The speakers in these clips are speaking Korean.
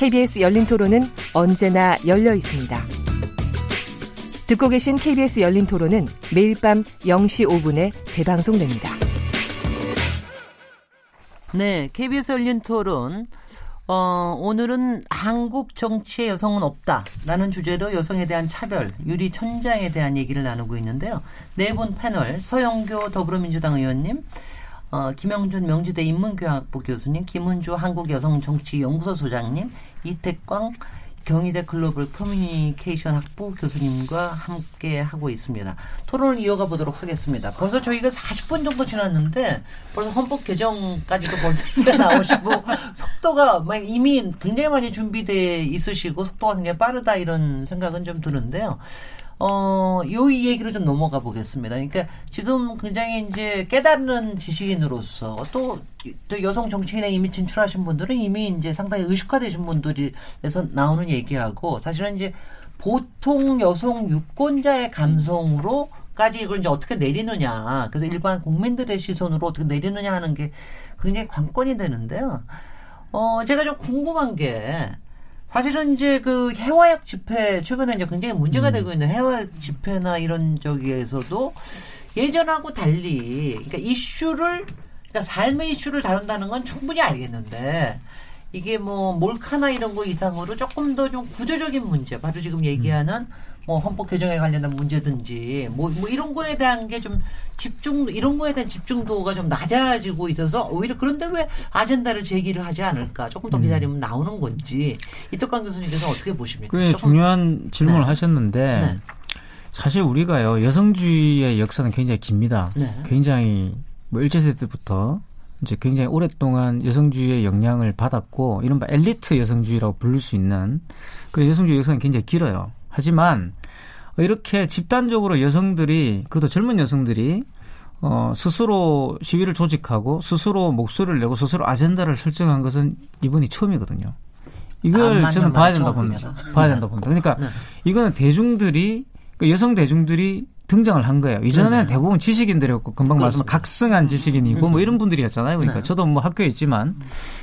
KBS 열린 토론은 언제나 열려 있습니다. 듣고 계신 KBS 열린 토론은 매일 밤 0시 5분에 재방송됩니다. 네, KBS 열린 토론. 어, 오늘은 한국 정치의 여성은 없다라는 주제로 여성에 대한 차별, 유리 천장에 대한 얘기를 나누고 있는데요. 네 분 패널, 서영교 더불어민주당 의원님, 어, 김영준 명지대 인문교양학부 교수님, 김은주 한국여성정치연구소 소장님, 이태광 경희대 글로벌 커뮤니케이션 학부 교수님과 함께 하고 있습니다. 토론을 이어가 보도록 하겠습니다. 벌써 저희가 40분 정도 지났는데 벌써 헌법 개정까지도 벌써 나오시고 속도가 이미 굉장히 많이 준비돼 있으시고 속도가 굉장히 빠르다 이런 생각은 좀 드는데요. 어, 요 얘기로 좀 넘어가 보겠습니다. 그러니까 지금 굉장히 이제 깨닫는 지식인으로서 또, 또 여성 정치인에 이미 진출하신 분들은 이미 이제 상당히 의식화되신 분들이에서 나오는 얘기하고 사실은 이제 보통 여성 유권자의 감성으로 까지 이걸 이제 어떻게 내리느냐. 그래서 일반 국민들의 시선으로 어떻게 내리느냐 하는 게 굉장히 관건이 되는데요. 어, 제가 좀 궁금한 게 사실은 이제 그 해화약 집회 최근에 이제 굉장히 문제가 음. 되고 있는 해화약 집회나 이런 저기에서도 예전하고 달리 그러니까 이슈를 그러니까 삶의 이슈를 다룬다는 건 충분히 알겠는데 이게 뭐 몰카나 이런 거 이상으로 조금 더 좀 구조적인 문제 바로 지금 얘기하는 음. 뭐 헌법 개정에 관련된 문제든지 뭐, 뭐 이런 거에 대한 게 좀 집중 이런 거에 대한 집중도가 좀 낮아지고 있어서 오히려 그런데 왜 아젠다를 제기를 하지 않을까 조금 더 음. 기다리면 음. 나오는 건지 이덕광 교수님께서 어떻게 보십니까? 꽤 중요한 질문을 네. 하셨는데 네. 사실 우리가요 여성주의의 역사는 굉장히 깁니다. 네. 굉장히 뭐 일제시대 때부터 이제 굉장히 오랫동안 여성주의의 영향을 받았고 이른바 엘리트 여성주의라고 부를 수 있는 그 여성주의 역사는 굉장히 길어요. 하지만 이렇게 집단적으로 여성들이 그것도 젊은 여성들이 어, 스스로 시위를 조직하고 스스로 목소리를 내고 스스로 아젠다를 설정한 것은 이번이 처음이거든요. 이걸 저는 봐야 된다 봅니다. 봐야 된다 봅니다. 그러니까 네. 이거는 대중들이 그 여성 대중들이 등장을 한 거예요. 이전에는 네. 대부분 지식인들이었고 금방 말씀한 각성한 지식인이고 뭐 이런 분들이었잖아요. 그러니까 네. 저도 뭐 학교에 있지만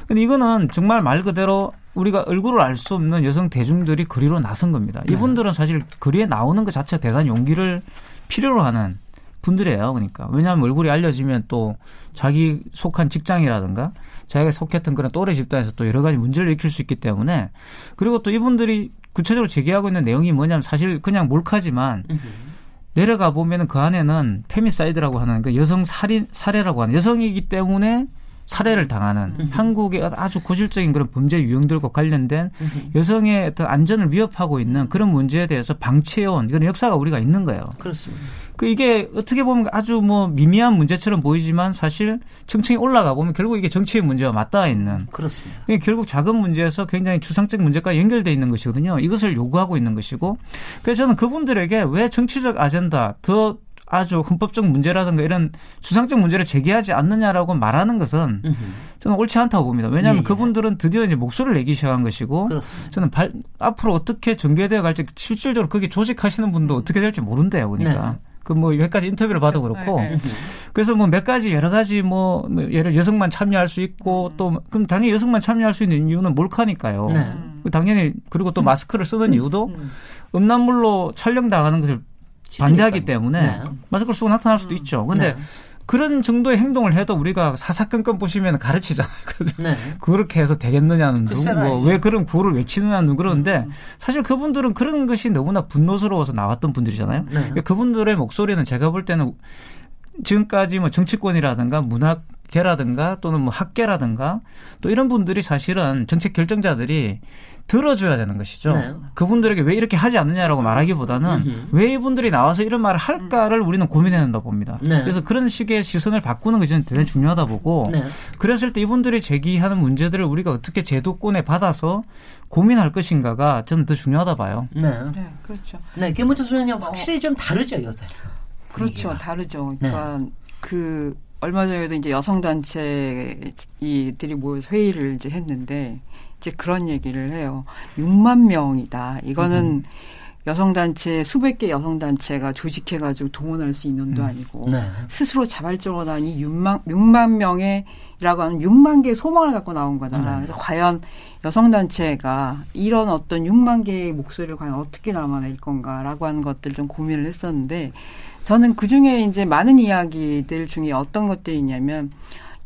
근데 이거는 정말 말 그대로 우리가 얼굴을 알 수 없는 여성 대중들이 거리로 나선 겁니다. 네. 이분들은 사실 거리에 나오는 것 자체가 대단한 용기를 필요로 하는 분들이에요. 그러니까 왜냐하면 얼굴이 알려지면 또 자기 속한 직장이라든가 자기가 속했던 그런 또래 집단에서 또 여러 가지 문제를 일으킬 수 있기 때문에 그리고 또 이분들이 구체적으로 제기하고 있는 내용이 뭐냐면 사실 그냥 몰카지만 내려가 보면 은 그 안에는 femicide라고 하는 그 여성 살인 사례라고 하는 여성이기 때문에 살해를 당하는 한국의 아주 고질적인 그런 범죄 유형들과 관련된 여성의 어떤 안전을 위협하고 있는 그런 문제에 대해서 방치해온 그런 역사가 우리가 있는 거예요. 그렇습니다. 그 이게 어떻게 보면 아주 뭐 미미한 문제처럼 보이지만 사실 층층이 올라가 보면 결국 이게 정치의 문제와 맞닿아 있는. 그렇습니다. 이게 결국 작은 문제에서 굉장히 추상적 문제까지 연결돼 있는 것이거든요. 이것을 요구하고 있는 것이고. 그래서 저는 그분들에게 왜 정치적 아젠다 더 아주 헌법적 문제라든가 이런 추상적 문제를 제기하지 않느냐라고 말하는 것은 저는 옳지 않다고 봅니다. 왜냐하면 예, 예. 그분들은 드디어 이제 목소리를 내기 시작한 것이고 그렇습니다. 저는 발, 앞으로 어떻게 전개되어 갈지 실질적으로 거기 조직하시는 분도 어떻게 될지 모른대요. 그러니까. 네. 그뭐 몇 가지 인터뷰를 봐도 그렇고 네, 네. 그래서 뭐 몇 가지 여러 가지 뭐, 뭐 예를 여성만 참여할 수 있고 또 그럼 당연히 여성만 참여할 수 있는 이유는 몰카니까요. 네. 당연히 그리고 또 마스크를 쓰는 이유도 음. 음란물로 촬영 당하는 것을 반대하기 때문에 네. 마스크를 쓰고 나타날 수도 음. 있죠. 근데 네. 그런 정도의 행동을 해도 우리가 사사건건 보시면 가르치잖아요. 네. 그렇게 해서 되겠느냐는 둥, 뭐왜 그런 구호를 외치느냐는 그러는데 음. 사실 그분들은 그런 것이 너무나 분노스러워서 나왔던 분들이잖아요. 네. 그러니까 그분들의 목소리는 제가 볼 때는 지금까지 뭐 정치권이라든가 문학계라든가 또는 뭐 학계라든가 또 이런 분들이 사실은 정책 결정자들이 들어줘야 되는 것이죠. 네. 그분들에게 왜 이렇게 하지 않느냐라고 말하기보다는. 왜 이분들이 나와서 이런 말을 할까를 우리는 고민해야 된다 봅니다. 네. 그래서 그런 식의 시선을 바꾸는 것이 대단히 중요하다 보고 네. 그랬을 때 이분들이 제기하는 문제들을 우리가 어떻게 제도권에 받아서 고민할 것인가가 저는 더 중요하다 봐요. 네, 네 그렇죠. 네, 김문철 소장님 확실히 좀 다르죠, 요새. 그렇죠, 다르죠. 그러니까 네. 그 얼마 전에도 이제 여성 단체 이들이 모여서 회의를 이제 했는데 이제 그런 얘기를 해요. 6만 명이다. 이거는 음. 여성단체 수백 개 여성단체가 조직해가지고 동원할 수 있는 도 음. 아니고 네. 스스로 자발적으로 하니 6만 6만 명의라고 하는 6만 개의 소망을 갖고 나온 거다. 네. 그래서 과연 여성단체가 이런 어떤 6만 개의 목소리를 과연 어떻게 남아낼 건가라고 하는 것들 좀 고민을 했었는데 저는 그 중에 이제 많은 이야기들 중에 어떤 것들이 있냐면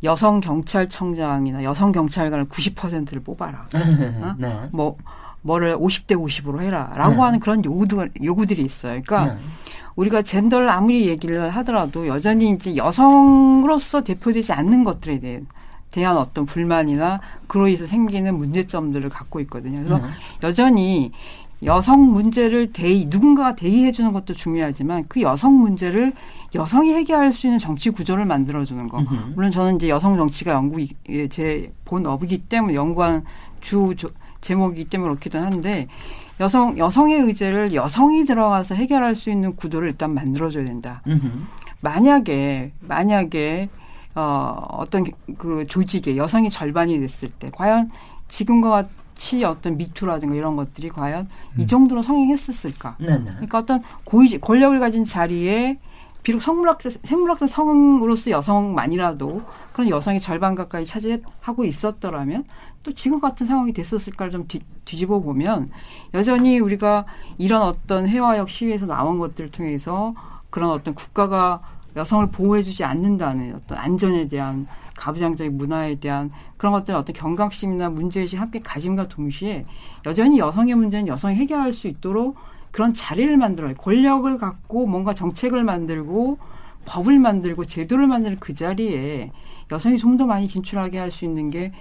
여성 경찰청장이나 여성 경찰관을 90%를 뽑아라. 어? 네. 뭐 뭐를 50대 50으로 해라라고 네. 하는 그런 요구들 요구들이 있어요. 그러니까 네. 우리가 젠더를 아무리 얘기를 하더라도 여전히 이제 여성으로서 대표되지 않는 것들에 대해 대한 어떤 불만이나 그로 인해서 생기는 문제점들을 갖고 있거든요. 그래서 네. 여전히 여성 문제를 대의 누군가가 대의해 주는 것도 중요하지만 그 여성 문제를 여성이 해결할 수 있는 정치 구조를 만들어 주는 거. 으흠. 물론 저는 이제 여성 정치가 연구 제 본업이기 때문에 연구한 주 제목이기 때문에 그렇기도 한데 여성 여성의 의제를 여성이 들어가서 해결할 수 있는 구도를 일단 만들어 줘야 된다. 으흠. 만약에 만약에 어 어떤 그 조직에 여성이 절반이 됐을 때 과연 지금과 같이 어떤 미투라든가 이런 것들이 과연 음. 이 정도로 성행했었을까? 네네. 네. 그러니까 어떤 고위 권력을 가진 자리에 비록 성물학자, 생물학자 성으로서 여성만이라도 그런 여성이 절반 가까이 차지하고 있었더라면 또 지금 같은 상황이 됐었을까를 좀 뒤, 뒤집어 보면 여전히 우리가 이런 어떤 해화역 시위에서 나온 것들을 통해서 그런 어떤 국가가 여성을 보호해주지 않는다는 어떤 안전에 대한 가부장적인 문화에 대한 그런 것들 어떤 경각심이나 문제의식 함께 가짐과 동시에 여전히 여성의 문제는 여성이 해결할 수 있도록 그런 자리를 만들어요. 권력을 갖고 뭔가 정책을 만들고 법을 만들고 제도를 만드는 그 자리에 여성이 좀 더 많이 진출하게 할 수 있는 게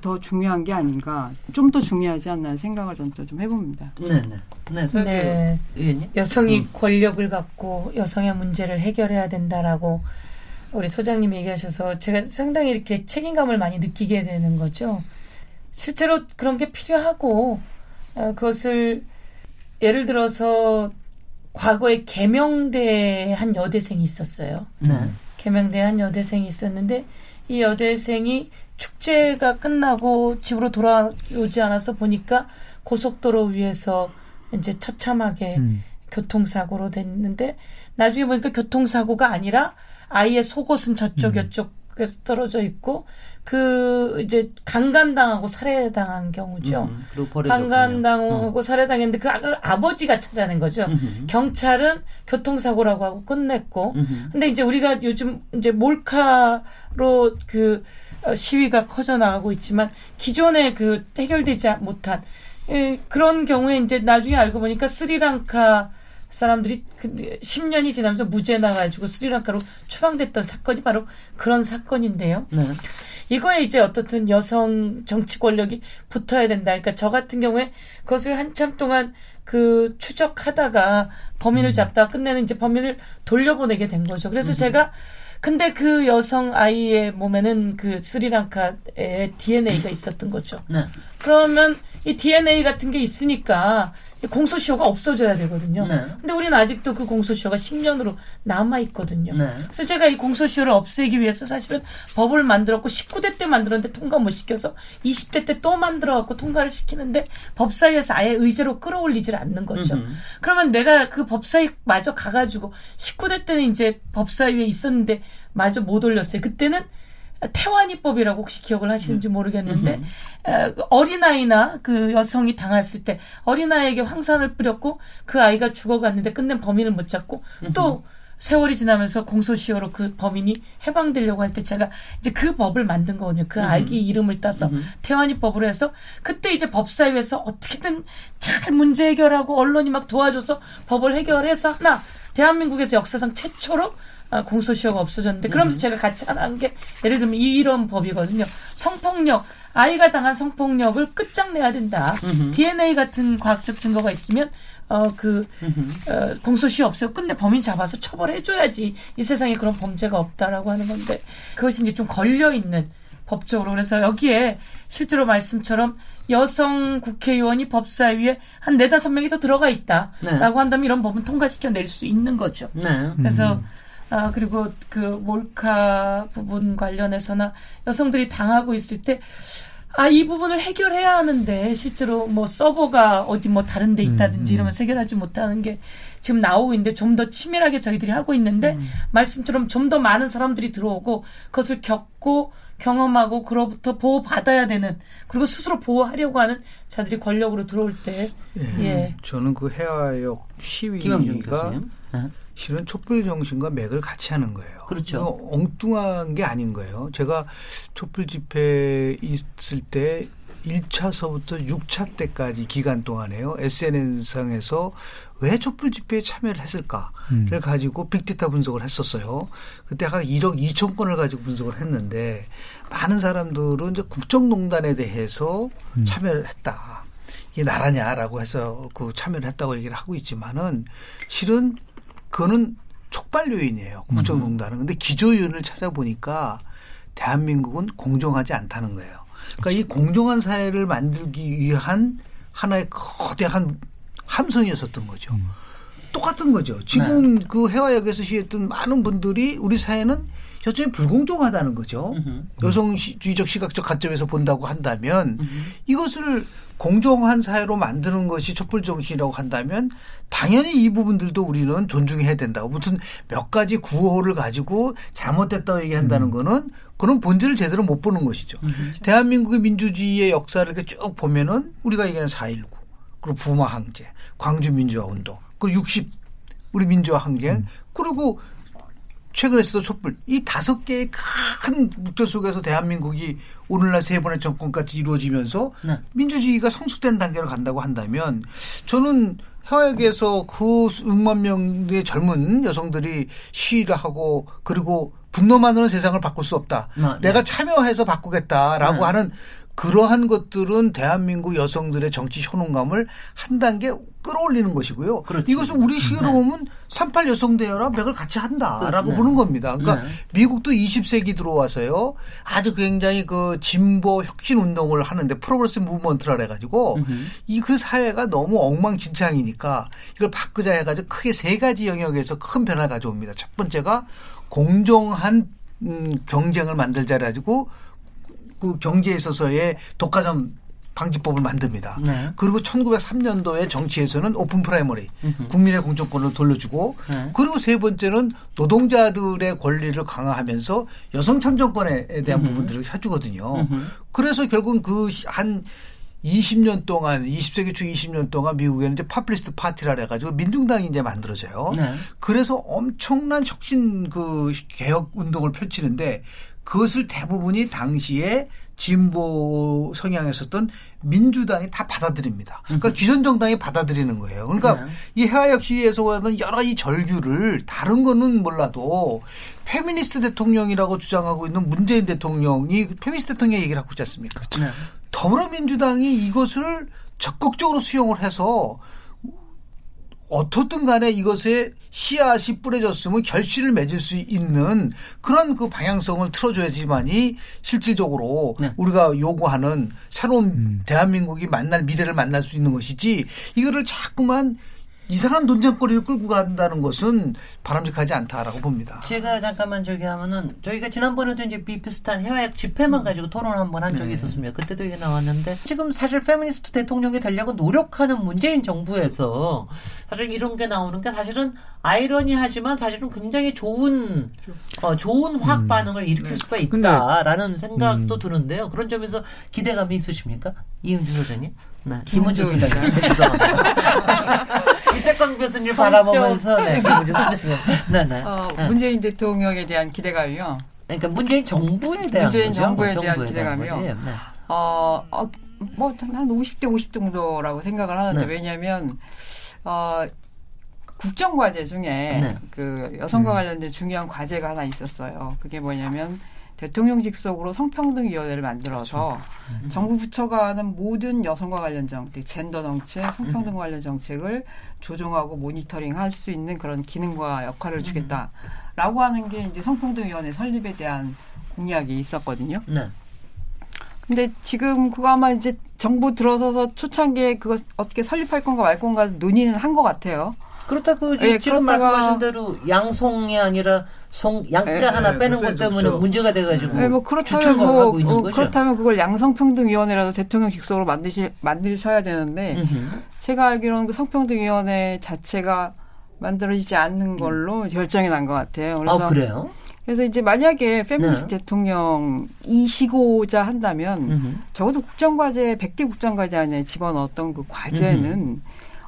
더 중요한 게 아닌가, 좀 더 중요하지 않나 생각을 저는 좀 해봅니다. 네, 네, 네. 네. 여성이 음. 권력을 갖고 여성의 문제를 해결해야 된다라고 우리 소장님이 얘기하셔서 제가 상당히 이렇게 책임감을 많이 느끼게 되는 거죠. 실제로 그런 게 필요하고 어, 그것을 예를 들어서 과거에 개명대 한 여대생이 있었어요. 네. 개명대 한 여대생이 있었는데 이 여대생이 축제가 끝나고 집으로 돌아오지 않아서 보니까 고속도로 위에서 이제 처참하게 음. 교통사고로 됐는데 나중에 보니까 교통사고가 아니라 아이의 속옷은 저쪽 음. 이쪽에서 떨어져 있고 그 이제 강간당하고 살해당한 경우죠. 음, 강간당하고 음. 살해당했는데 그 아, 버지가 찾아낸 거죠. 음. 경찰은 교통사고라고 하고 끝냈고. 음. 근데 이제 우리가 요즘 이제 몰카로 그 어, 시위가 커져 나가고 있지만 기존에 그 해결되지 못한 예, 그런 경우에 이제 나중에 알고 보니까 스리랑카 사람들이 10년이 그 지나면서 무죄 나가지고 스리랑카로 추방됐던 사건이 바로 그런 사건인데요. 네. 이거에 이제 어떻든 여성 정치 권력이 붙어야 된다. 그러니까 저 같은 경우에 그것을 한참 동안 그 추적하다가 범인을 음. 잡다가 끝내는 이제 범인을 돌려보내게 된 거죠. 그래서 음. 제가 근데 그 여성 아이의 몸에는 그 스리랑카의 DNA가 있었던 거죠. 네. 그러면 이 DNA 같은 게 있으니까 공소시효가 없어져야 되거든요. 네. 근데 우리는 아직도 그 공소시효가 10년으로 남아 있거든요. 네. 그래서 제가 이 공소시효를 없애기 위해서 사실은 법을 만들었고 19대 때 만들었는데 통과 못 시켜서 20대 때 또 만들어 갖고 통과를 시키는데 법사위에서 아예 의제로 끌어올리질 않는 거죠. 음흠. 그러면 내가 그 법사위 마저 가가지고 19대 때는 이제 법사위에 있었는데 마저 못 올렸어요. 그때는 태완이법이라고 혹시 기억을 하시는지 음. 모르겠는데 음. 어린아이나 그 여성이 당했을 때 어린아이에게 황산을 뿌렸고 그 아이가 죽어갔는데 끝낸 범인을 못 잡고 또 세월이 지나면서 공소시효로 그 범인이 해방되려고 할 때 제가 이제 그 법을 만든 거거든요. 그 아기 이름을 따서 태완이법으로 해서 그때 이제 법사위에서 어떻게든 잘 문제 해결하고 언론이 막 도와줘서 법을 해결해서 하나 대한민국에서 역사상 최초로 아, 공소시효가 없어졌는데 그러면서 음. 제가 같이 한게 예를 들면 이런 법이거든요. 성폭력 아이가 당한 성폭력을 끝장내야 된다. 음흠. DNA 같은 과학적 증거가 있으면 어그 어, 공소시효 없애고 끝내 범인 잡아서 처벌해줘야지 이 세상에 그런 범죄가 없다라고 하는 건데 그것이 이제 좀 걸려 있는 법적으로 그래서 여기에 실제로 말씀처럼 여성 국회의원이 법사위에 한 네다섯 명이 더 들어가 있다라고 네. 한다면 이런 법은 통과시켜 낼 수 있는 거죠. 네. 그래서 음. 아 그리고 그 몰카 부분 관련해서나 여성들이 당하고 있을 때 아, 이 부분을 해결해야 하는데, 실제로 뭐 서버가 어디 뭐 다른 데 있다든지 음, 음. 이러면 해결하지 못하는 게 지금 나오고 있는데 좀 더 치밀하게 저희들이 하고 있는데, 음. 말씀처럼 좀 더 많은 사람들이 들어오고, 그것을 겪고, 경험하고, 그로부터 보호받아야 되는, 그리고 스스로 보호하려고 하는 자들이 권력으로 들어올 때, 예. 예. 저는 그 해화역 시위가 실은 촛불 정신과 맥을 같이 하는 거예요. 그렇죠. 엉뚱한 게 아닌 거예요. 제가 촛불 집회 있을 때 1차서부터 6차 때까지 기간 동안에요. SNS상에서 왜 촛불 집회에 참여를 했을까를 음. 가지고 빅데이터 분석을 했었어요. 그때 한 1억 2천 건을 가지고 분석을 했는데 많은 사람들은 이제 국정농단에 대해서 음. 참여를 했다. 이게 나라냐라고 해서 그 참여를 했다고 얘기를 하고 있지만은 실은 그거는 촉발 요인이에요. 국정농단은. 근데 기조 요인을 찾아보니까 대한민국은 공정하지 않다는 거예요. 그러니까 이 공정한 사회를 만들기 위한 하나의 거대한 함성이었었던 거죠. 음. 똑같은 거죠. 지금 네. 그 해화역에서 시했던 많은 분들이 우리 사회는 여전히 불공정하다는 거죠. 음흠. 여성주의적 시각적 관점에서 본다고 한다면 음흠. 이것을 공정한 사회로 만드는 것이 촛불 정신이라고 한다면 당연히 이 부분들도 우리는 존중해야 된다고. 무슨 몇 가지 구호를 가지고 잘못됐다고 얘기한다는 음. 거는 그런 본질을 제대로 못 보는 것이죠. 음. 대한민국의 민주주의의 역사를 이렇게 쭉 보면은 우리가 얘기하는 4.19 그리고 부마 항쟁, 광주 민주화 운동, 그리고 60 우리 민주화 항쟁, 음. 그리고 최근에 있었던 촛불 이 다섯 개의 큰 목표 속에서 대한민국이 오늘날 세 번의 정권까지 이루어지면서 네. 민주주의가 성숙된 단계로 간다고 한다면 저는 해외에서 그 6만 명의 젊은 여성들이 시위를 하고 그리고 분노만으로는 세상을 바꿀 수 없다. 아, 네. 내가 참여해서 바꾸겠다라고 네. 하는 그러한 것들은 대한민국 여성들의 정치 효능감을 한 단계 끌어올리는 것이고요. 그렇죠. 이것은 우리 시기로 네. 보면 38 여성대여라 맥을 같이 한다라고 네. 보는 겁니다. 그러니까 네. 미국도 20세기 들어와서요. 아주 굉장히 그 진보 혁신 운동을 하는데 progress movement라 해가지고 이 그 사회가 너무 엉망진창이니까 이걸 바꾸자 해가지고 크게 세 가지 영역에서 큰 변화를 가져옵니다. 첫 번째가 공정한 음, 경쟁을 만들자 해가지고 그 경제에 있어서의 독과점 방지법을 만듭니다. 네. 그리고 1903년도에 정치에서는 open primary 으흠. 국민의 공천권을 돌려주고 네. 그리고 세 번째는 노동자들의 권리를 강화하면서 여성 참정권에 대한 으흠. 부분들을 해주거든요. 으흠. 그래서 결국은 그한 20년 동안 20세기 초 20년 동안 미국에는 이제 파퓰리스트 파티라 해가지고 민중당이 이제 만들어져요. 네. 그래서 엄청난 혁신 그 개혁 운동을 펼치는데 그것을 대부분이 당시에 진보 성향이었었던 민주당이 다 받아들입니다. 그러니까 음. 기존 정당이 받아들이는 거예요. 그러니까 네. 이 해화역 시위에서 하는 여러 이 절규를 다른 거는 몰라도 페미니스트 대통령이라고 주장하고 있는 문재인 대통령이 페미니스트 대통령 얘기를 하고 있지 않습니까? 네. 더불어민주당이 이것을 적극적으로 수용을 해서 어떻든 간에 이것에 씨앗이 뿌려졌으면 결실을 맺을 수 있는 그런 그 방향성을 틀어줘야지만이 실질적으로 네. 우리가 요구하는 새로운 음. 대한민국이 만날 미래를 만날 수 있는 것이지 이거를 자꾸만 이상한 논쟁거리를 끌고 간다는 것은 바람직하지 않다라고 봅니다. 제가 잠깐만 저기 하면은 저희가 지난번에도 이제 비슷한 해외학 집회만 음. 가지고 토론 한번 한 적이 네. 있었습니다. 그때도 이게 나왔는데 지금 사실 페미니스트 대통령이 되려고 노력하는 문재인 정부에서 사실 이런 게 나오는 게 사실은 아이러니하지만 사실은 굉장히 좋은 어, 좋은 화학 음. 반응을 일으킬 네. 수가 있다라는 생각도 음. 드는데요. 그런 점에서 기대감이 있으십니까? 이은주 소장님? 네. 김은주 소장님. 이태광 교수님 바라보면서 네, 김은주 소장님. 네, 네. 어, 네. 문재인 대통령에 대한 기대감이요. 그러니까 문재인 정부에 대한 문재인 거죠? 정부에, 대한 정부에 기대감이요. 대한 네. 어, 어, 뭐한 50대 50 정도라고 생각을 하는데 네. 왜냐하면 어, 국정 과제 중에 네. 그 여성과 음. 관련된 중요한 과제가 하나 있었어요. 그게 뭐냐면 대통령 직속으로 성평등위원회를 만들어서 그렇죠. 정부 부처가 하는 모든 여성과 관련 정책, 젠더 정책, 성평등 관련 정책을 조정하고 모니터링 할 수 있는 그런 기능과 역할을 주겠다라고 하는 게 이제 성평등위원회 설립에 대한 공약이 있었거든요. 네. 근데 지금 그거 아마 이제 정부 들어서서 초창기에 그거 어떻게 설립할 건가 말 건가 논의는 한 것 같아요. 그렇다고 예, 지금 말씀하신 대로 양성이 아니라 성 양자 예, 하나 예, 빼는 것 때문에 그렇죠. 문제가 돼가지고 예, 뭐 그렇다면 뭐, 하고 있는 어, 거죠. 그렇다면 그걸 양성평등위원회라도 대통령 직속으로 만드실 만드셔야 되는데 음흠. 제가 알기로는 그 성평등위원회 자체가 만들어지지 않는 걸로 음. 결정이 난 것 같아요. 그래서 아, 그래요? 그래서 이제 만약에 페미니스트 네. 대통령이시고자 한다면 음흠. 적어도 국정과제 100대 국정과제 안에 집어넣었던 그 과제는 음흠.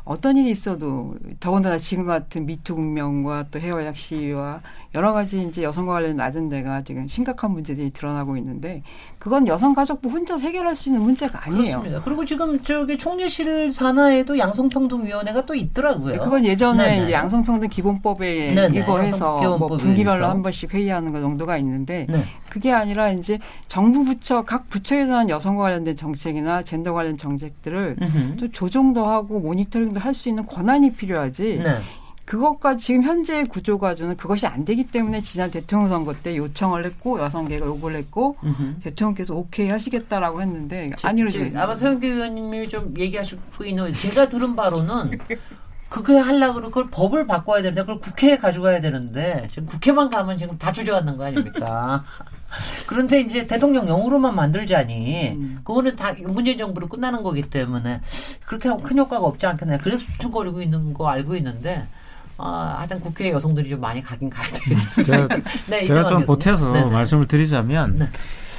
어떤 일이 있어도 더군다나 지금 같은 미투 국면과 또 해외약 시위와 여러 가지 이제 여성과 관련 낮은 데가 지금 심각한 문제들이 드러나고 있는데 그건 여성가족부 혼자 해결할 수 있는 문제가 아니에요. 그렇습니다. 그리고 지금 저기 총리실 산하에도 양성평등위원회가 또 있더라고요. 네, 그건 예전에 양성평등 기본법에 네네. 이거 해서 뭐 분기별로 한 번씩 회의하는 거 정도가 있는데 네. 그게 아니라 이제 정부 부처 각 부처에서 한 여성과 관련된 정책이나 젠더 관련 정책들을. 또 조정도 하고 모니터링도 할 수 있는 권한이 필요하지. 네. 그것과 지금 현재 구조 가지고는 그것이 안 되기 때문에 지난 대통령 선거 때 요청을 했고 여성계가 요구를 했고 음흠. 대통령께서 오케이 하시겠다라고 했는데 안 이루어지고 아마 서영교 의원님이 좀 얘기하시고 있는 제가 들은 바로는 그게 하려고 그걸 법을 바꿔야 되는데 그걸 국회에 가져가야 되는데 지금 국회만 가면 지금 다 주저앉는 거 아닙니까? 그런데 이제 대통령령으로만 만들자니 음. 그거는 다 문재인 정부로 끝나는 거기 때문에 그렇게 하면 큰 효과가 없지 않겠냐. 그래서 추천거리고 있는 거 알고 있는데 어, 하여튼 국회에 여성들이 좀 많이 가긴 가야 되겠어요. 제가, 네, 제가 좀 보태서 네네. 말씀을 드리자면 네.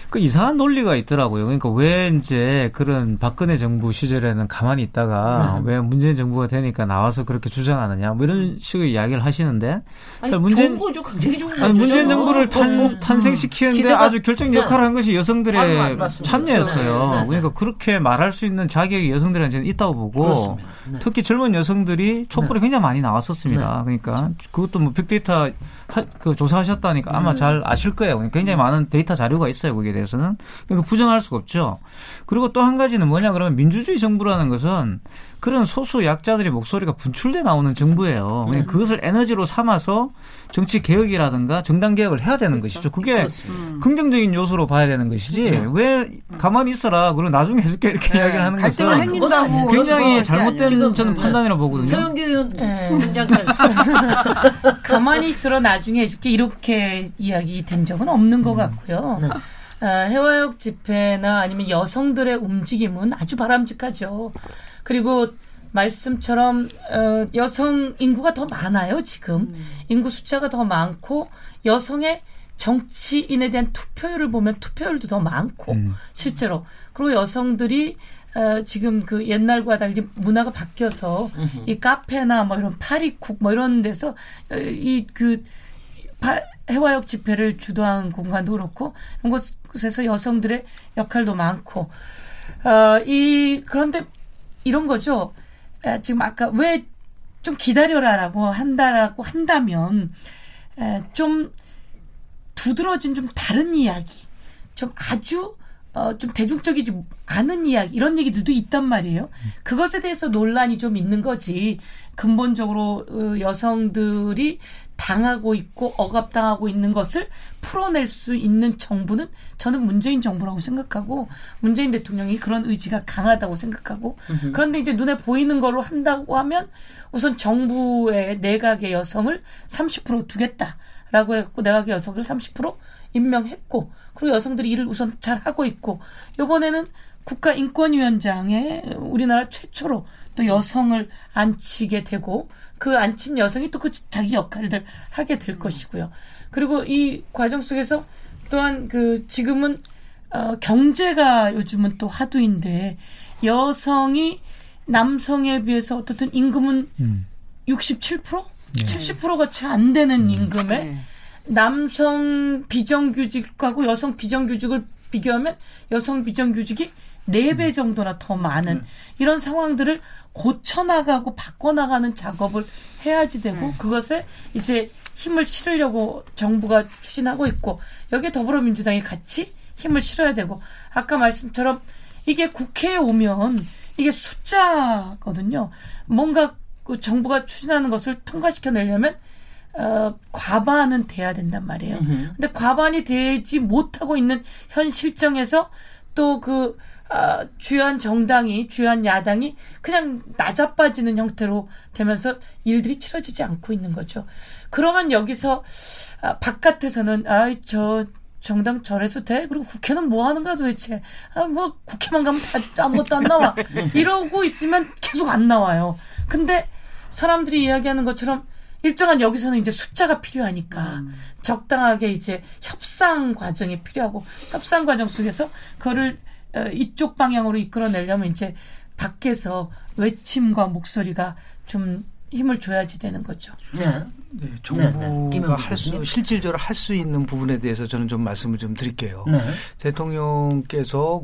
그 이상한 논리가 있더라고요. 그러니까 왜 이제 그런 박근혜 정부 시절에는 가만히 있다가 네. 왜 문재인 정부가 되니까 나와서 그렇게 주장하느냐 뭐 이런 식의 이야기를 하시는데 아니, 문재인 거죠. 굉장히 좋은 거죠. 문재인 정부를 탄, 어, 탄생시키는데 아주 결정 네. 역할을 한 것이 여성들의 아, 참여였어요. 네, 네, 그러니까 그렇게 말할 수 있는 자격이 여성들한테는 있다고 보고 네. 특히 젊은 여성들이 촛불에 굉장히 많이 나왔었습니다. 그러니까 그것도 뭐 빅데이터 그 조사하셨다니까 아마 잘 아실 거예요. 굉장히 많은 데이터 자료가 있어요. 거기에 대해서. 대해서는 그러니까 부정할 수가 없죠. 그리고 또 한 가지는 뭐냐 그러면 민주주의 정부라는 것은 그런 소수 약자들의 목소리가 분출돼 나오는 정부예요. 네. 그것을 에너지로 삼아서 정치 개혁이라든가 정당 개혁을 해야 되는 그렇죠. 것이죠. 그게 그렇습니다. 긍정적인 요소로 봐야 되는 것이지 그렇죠. 왜 가만히 있어라 그리고 나중에 해줄게 이렇게 네. 이야기를 하는 것은 굉장히 잘못된 저는 판단이라고 보거든요. 서영규 의원 네. 가만히 있으라 나중에 해줄게 이렇게 이야기 된 적은 없는 것 음. 같고요. 네. 어, 해화역 집회나 아니면 여성들의 움직임은 아주 바람직하죠. 그리고 말씀처럼 어, 여성 인구가 더 많아요 지금 음. 인구 숫자가 더 많고 여성의 정치인에 대한 투표율을 보면 투표율도 더 많고 음. 실제로 그리고 여성들이 어, 지금 그 옛날과 달리 문화가 바뀌어서 음흠. 이 카페나 뭐 이런 파리쿡 뭐 이런 데서 어, 이그 해화역 집회를 주도한 공간도 그렇고 이런 곳에서 여성들의 역할도 많고 어, 이 그런데 이런 거죠. 에, 지금 아까 왜 좀 기다려라라고 한다라고 한다면 에, 좀 두드러진 좀 다른 이야기, 좀 아주 어, 좀 대중적이지 않은 이야기, 이런 얘기들도 있단 말이에요. 그것에 대해서 논란이 좀 있는 거지. 근본적으로 어, 여성들이 당하고 있고 억압당하고 있는 것을 풀어낼 수 있는 정부는 저는 문재인 정부라고 생각하고 문재인 대통령이 그런 의지가 강하다고 생각하고 으흠. 그런데 이제 눈에 보이는 걸로 한다고 하면 우선 정부의 내각의 여성을 30% 두겠다라고 했고 내각의 여성을 30% 임명했고 그리고 여성들이 일을 우선 잘 하고 있고 이번에는 국가인권위원장에 우리나라 최초로 또 여성을 앉히게 되고 그 앉힌 여성이 또 그 자기 역할을 하게 될 것이고요. 그리고 이 과정 속에서 또한 그 지금은 어 경제가 요즘은 또 하두인데 여성이 남성에 비해서 어떻든 임금은 음. 67%? 네. 70%가 채 안 되는 음. 임금에 네. 남성 비정규직하고 여성 비정규직을 비교하면 여성 비정규직이 4배 정도나 더 많은 이런 상황들을 고쳐나가고 바꿔나가는 작업을 해야지 되고 그것에 이제 힘을 실으려고 정부가 추진하고 있고 여기에 더불어민주당이 같이 힘을 실어야 되고 아까 말씀처럼 이게 국회에 오면 이게 숫자거든요. 뭔가 그 정부가 추진하는 것을 통과시켜 내려면 어, 과반은 돼야 된단 말이에요. 근데 과반이 되지 못하고 있는 현 실정에서 또그 어, 주요한 정당이 주요한 야당이 그냥 나자빠지는 형태로 되면서 일들이 치러지지 않고 있는 거죠. 그러면 여기서 아, 바깥에서는 아이 저 정당 저래서 돼? 그리고 국회는 뭐 하는 거야 도대체? 아, 뭐 국회만 가면 다 아무것도 안 나와. 이러고 있으면 계속 안 나와요. 근데 사람들이 이야기하는 것처럼 일정한 여기서는 이제 숫자가 필요하니까 음. 적당하게 이제 협상 과정이 필요하고 협상 과정 속에서 그거를 어, 이쪽 방향으로 이끌어내려면 이제 밖에서 외침과 목소리가 좀 힘을 줘야지 되는 거죠. 네. 네 정부가 네, 네. 할수 실질적으로 할 수 있는 부분에 대해서 저는 좀 말씀을 좀 드릴게요. 네. 대통령께서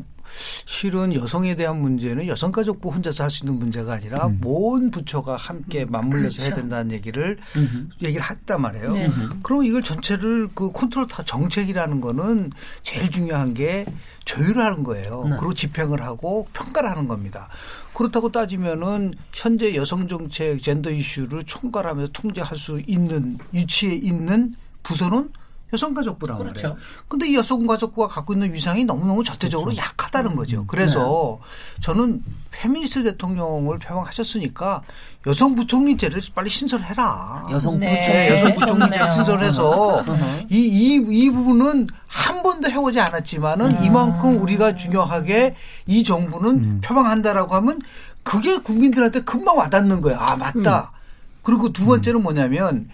실은 여성에 대한 문제는 여성가족부 혼자서 할 수 있는 문제가 아니라 음. 모든 부처가 함께 맞물려서 그렇죠. 해야 된다는 얘기를 음흠. 얘기를 했단 말이에요. 네. 그럼 이걸 전체를 그 컨트롤 다 정책이라는 거는 제일 중요한 게 조율하는 거예요. 네. 그리고 집행을 하고 평가를 하는 겁니다. 그렇다고 따지면은 현재 여성 정책 젠더 이슈를 총괄하면서 통제할 수 있는 위치에 있는 부서는 여성가족부란 그렇죠. 말이에요. 근데 이 여성가족부가 갖고 있는 위상이 너무너무 절대적으로 그렇죠. 약하다는 거죠. 음. 그래서 네. 저는 페미니스트 대통령을 표방하셨으니까 여성 부총리제를 빨리 신설해라. 여성 네. 부총리, 네. 여성 부총리제 신설해서 이, 이, 이 부분은 한 번도 해오지 않았지만은 음. 이만큼 우리가 중요하게 이 정부는 음. 표방한다라고 하면 그게 국민들한테 금방 와닿는 거예요. 아, 맞다. 음. 그리고 두 번째는 뭐냐면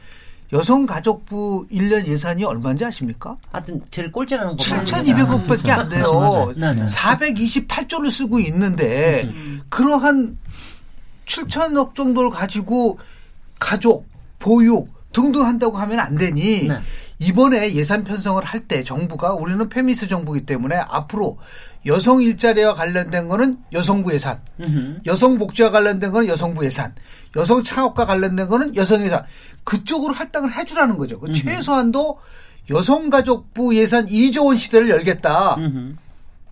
여성가족부 1년 예산이 얼마인지 아십니까? 하여튼 제일 꼴찌라는 거 7,200억밖에 안 돼요. 네, 네. 428조를 쓰고 있는데 음. 그러한 7천억 정도를 가지고 가족, 보육 등등 한다고 하면 안 되니 네. 이번에 예산 편성을 할 때 정부가 우리는 페미스 정부이기 때문에 앞으로 여성 일자리와 관련된 거는 여성부 예산, 으흠. 여성 복지와 관련된 거는 여성부 예산, 여성 창업과 관련된 거는 여성 예산 그쪽으로 할당을 해주라는 거죠. 그 최소한도 여성가족부 예산 2조 원 시대를 열겠다. 으흠.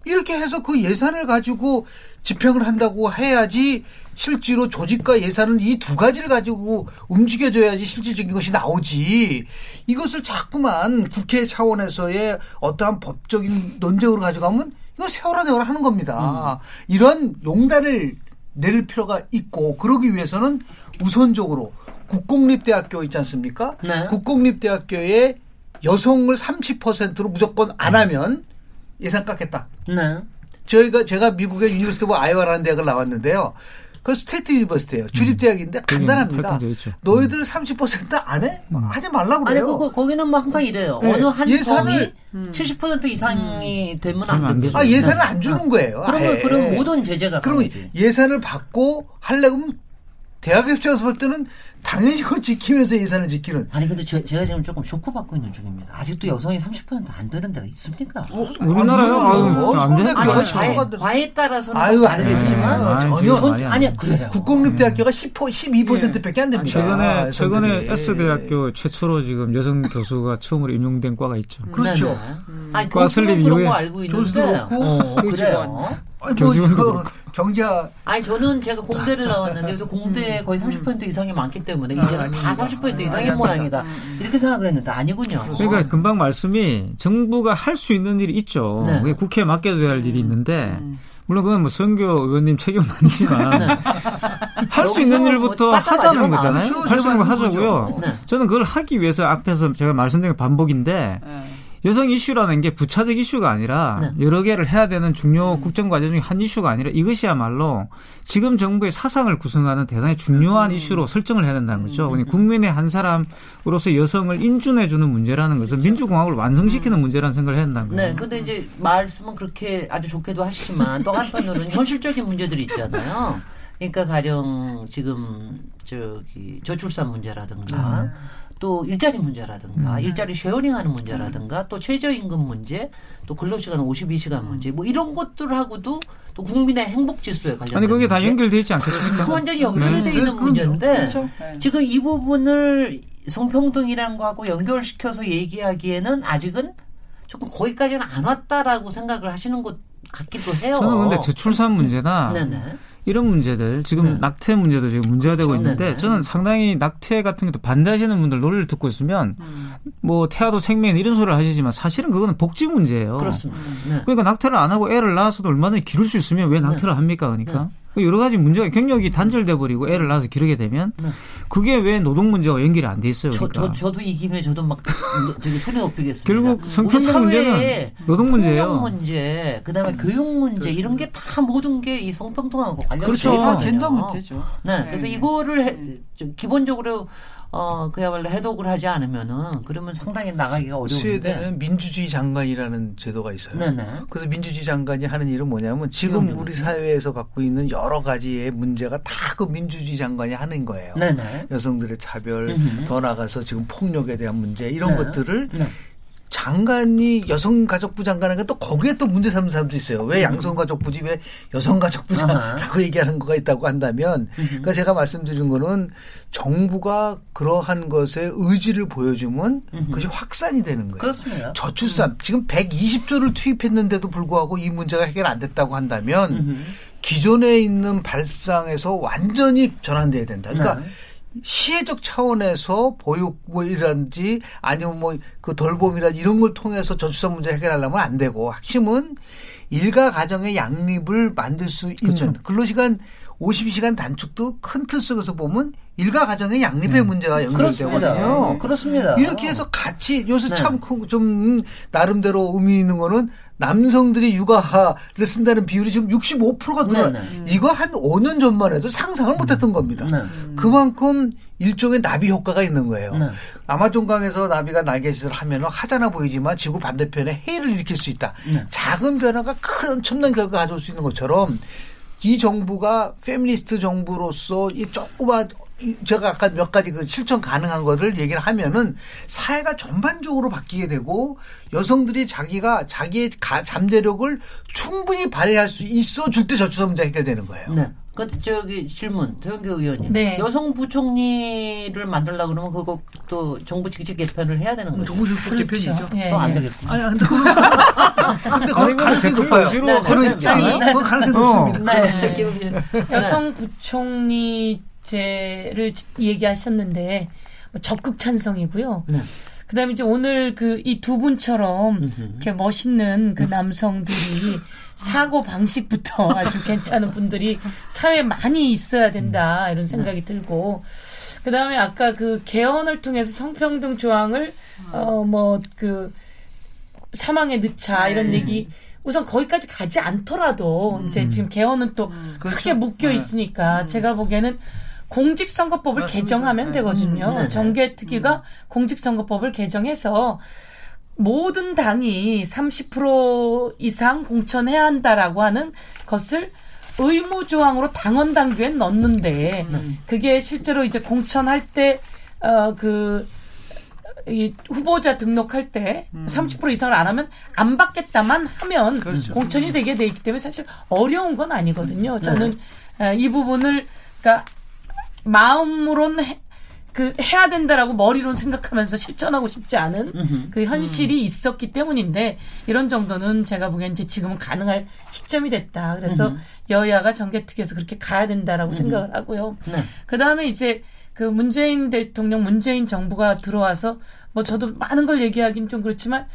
이렇게 해서 그 예산을 가지고 집행을 한다고 해야지 실제로 조직과 예산은 이 두 가지를 가지고 움직여줘야지 실질적인 것이 나오지. 이것을 자꾸만 국회 차원에서의 어떠한 법적인 논쟁으로 가져가면 이거 세월아 내월아 하는 겁니다. 음. 이런 용단을 내릴 필요가 있고 그러기 위해서는 우선적으로 국공립대학교 있지 않습니까? 네. 국공립대학교에 여성을 30%로 무조건 안 하면 예산 깎겠다. 네. 저희가 제가 미국의 University of Iowa라는 대학을 나왔는데요. 그 state university예요. 주립 대학인데 음. 간단합니다. 너희들 30%안 해? 음. 하지 말라고 그래요. 아니 그거 거기는 뭐 항상 이래요. 네. 어느 한 예산을 음. 70% 이상이 음. 되면 안 되죠. 아 예산을 안 주는 거예요. 그러면 그럼 모든 제재가 그럼 예산을 받고 하려면 대학 입장에서 볼 때는 당연히 그걸 지키면서 예산을 지키는. 아니 근데 저, 제가 지금 조금 쇼크받고 있는 중입니다. 아직도 여성이 30%안 되는 데가 있습니까? 어, 우리나라요? 아유, 안 돼. 아니, 과에, 과에 따라서는 아유, 알겠지만 아니, 전혀 손, 아니 그래요. 국공립대학교가 10% 12%밖에 안 됩니다. 최근에 아, 최근에 S 대학교 최초로 지금 여성 교수가 처음으로 임용된 과가 있죠. 그렇죠. 음. 아니 거 알고 있는데 교수도 그렇고 어, 그래요. 아니, 뭐, 그 경제학. 아니, 저는 제가 공대를 나왔는데, 그래서 공대에 거의 30% 이상이 많기 때문에, 이제는 다30% 이상의 모양이다. 이렇게 생각을 했는데, 아니군요. 그러니까 금방 말씀이 정부가 할 수 있는 일이 있죠. 네. 국회에 맡겨둬야 할 일이 있는데, 물론 그건 뭐 선교 의원님 책임은 아니지만 네. 할수 있는 일부터 뭐 하자는 거잖아요. 할 수 있는 거 하자고요. 네. 저는 그걸 하기 위해서 앞에서 제가 말씀드린 반복인데 네. 여성 이슈라는 게 부차적 이슈가 아니라 네. 여러 개를 해야 되는 중요 음. 국정 과제 중에 한 이슈가 아니라 이것이야말로 지금 정부의 사상을 구성하는 대단히 중요한 음. 이슈로 설정을 해야 된다는 거죠. 음. 국민의 한 사람으로서 여성을 인준해 주는 문제라는 것은 그렇죠. 민주공화국을 완성시키는 음. 문제라는 생각을 해야 된다는 거예요. 네. 근데 이제 말씀은 그렇게 아주 좋게도 하시지만 또 한편으로는 현실적인 문제들이 있잖아요. 그러니까 가령 지금 저기 저출산 문제라든가 음. 또 일자리 문제라든가 음. 일자리 쉐어링하는 문제라든가 또 최저임금 문제 또 근로시간 52시간 문제 뭐 이런 것들하고,도 또 국민의 행복 지수에 관련 아니 그게 다 연결돼 있지 않겠습니까? 완전히 연결돼 네. 있는 문제인데 그렇죠. 네. 지금 이 부분을 성평등이란 거하고 연결시켜서 얘기하기에는 아직은 조금 거기까지는 안 왔다라고 생각을 하시는 것 같기도 해요. 저는 근데 저출산 문제나 네네. 이런 문제들 지금 네. 낙태 문제도 지금 문제가 되고 그렇죠. 있는데 네네. 저는 상당히 낙태 같은 것도 반대하시는 분들 논리를 듣고 있으면 음. 뭐 태아도 생명 이런 소리를 하시지만 사실은 그거는 복지 문제예요. 그렇습니다. 네. 그러니까 낙태를 안 하고 애를 낳아서도 얼마든지 기를 수 있으면 왜 낙태를 네. 합니까? 그러니까. 네. 그 여러 가지 문제가 경력이 단절돼 버리고 애를 낳아서 기르게 되면 네. 그게 왜 노동 문제와 연결이 안 돼 있어요? 저, 그러니까. 저, 저도 이 김에 저도 막 저기 소리 높이겠습니다. 결국 성평등 문제는 노동 문제예요. 문제, 그다음에 음. 교육 문제 이런 게 다 모든 게 이 성평등하고 관련이 그렇죠. 있거든요. 젠더 문제죠. 네, 네. 그래서 이거를 해, 기본적으로 어 그야말로 해독을 하지 않으면은 그러면 상당히 나가기가 어려운데 스웨덴은 민주주의 장관이라는 제도가 있어요. 네네. 그래서 민주주의 장관이 하는 일은 뭐냐면 지금 우리 사회에서 갖고 있는 여러 가지의 문제가 다 그 민주주의 장관이 하는 거예요. 네네. 여성들의 차별, 음흠. 더 나가서 지금 폭력에 대한 문제 이런 네. 것들을 네. 장관이 여성가족부 장관하니까 또 거기에 또 문제 삼는 사람도 있어요. 왜 음. 양성가족부지 왜 여성가족부라고 얘기하는 거가 있다고 한다면 그러니까 제가 말씀드린 거는 정부가 그러한 것에 의지를 보여주면 그것이 확산이 되는 거예요. 그렇습니다. 저출산 음. 지금 120조를 투입했는데도 불구하고 이 문제가 해결 안 됐다고 한다면 기존에 있는 발상에서 완전히 전환돼야 된다. 그러니까 네. 시혜적 차원에서 보육이라든지 아니면 뭐 그 돌봄이라 이런 걸 통해서 저출산 문제 해결하려면 안 되고 핵심은 일가 가정의 양립을 만들 수 있는 그렇죠. 근로시간 52시간 단축도 큰 틀 속에서 보면 일가 가정의 양립의 네. 문제가 연결되거든요. 네. 그렇습니다. 이렇게 해서 같이 요새 네. 참좀 나름대로 의미 있는 거는 남성들이 육아를 쓴다는 비율이 지금 65%가 늘어. 네, 네. 이거 한 5년 전만 해도 상상을 못했던 겁니다. 네. 그만큼 일종의 나비 효과가 있는 거예요. 네. 아마존강에서 나비가 날개짓을 하면 하잖아 보이지만 지구 반대편에 해를 일으킬 수 있다. 네. 작은 변화가 큰 엄청난 결과 가져올 수 있는 것처럼 이 정부가 페미니스트 정부로서 이 조그만 제가 아까 몇 가지 그 실천 가능한 거를 얘기를 하면은 사회가 전반적으로 바뀌게 되고 여성들이 자기가 자기의 가, 잠재력을 충분히 발휘할 수 있어 줄 때 저출산 문제 해결 되는 거예요. 네. 그 저기 질문 조영교 의원님 네. 여성 부총리를 만들려 그러면 그거 또 정부 직책 개편을 해야 되는 거죠. 정부 직책. 개편이죠. 예, 또안 예. 되겠구나. 아니 근데 근데 그 가능성이 높아요. 네, 그런 네, 네, 그 가능성이 높습니다. 네. 네. 여성 부총리 제를 얘기하셨는데 뭐 적극 찬성이고요. 네. 그다음에 이제 오늘 그 이 두 분처럼 이렇게 멋있는 그 남성들이 사고 방식부터 아주 괜찮은 분들이 사회에 많이 있어야 된다 이런 생각이 들고 그다음에 아까 그 개헌을 통해서 성평등 조항을 어 뭐 그 사망에 넣자 이런 네. 얘기 우선 거기까지 가지 않더라도 음. 이제 지금 개헌은 또 음. 크게 그렇죠. 묶여 네. 있으니까 음. 제가 보기에는 공직선거법을 맞습니다. 개정하면 네. 되거든요. 음. 네. 정계특위가 음. 공직선거법을 개정해서 모든 당이 30% 이상 공천해야 한다라고 하는 것을 의무 조항으로 당원 당규에 넣는데 음. 그게 실제로 이제 공천할 때어그 이 후보자 등록할 때 음. 30% 이상을 안 하면 안 받겠다만 하면 그렇죠. 공천이 되게 돼 있기 때문에 사실 어려운 건 아니거든요. 저는 네. 이 부분을 그러니까 마음으로는 해, 그 해야 된다라고 머리로 생각하면서 실천하고 싶지 않은 음흠. 그 현실이 음. 있었기 때문인데 이런 정도는 제가 보기엔 이제 지금은 가능할 시점이 됐다. 그래서 음흠. 여야가 정개특위에서 그렇게 가야 된다라고 음흠. 생각을 하고요. 네. 그 다음에 이제 그 문재인 대통령, 문재인 정부가 들어와서 뭐 저도 많은 걸 얘기하긴 좀 그렇지만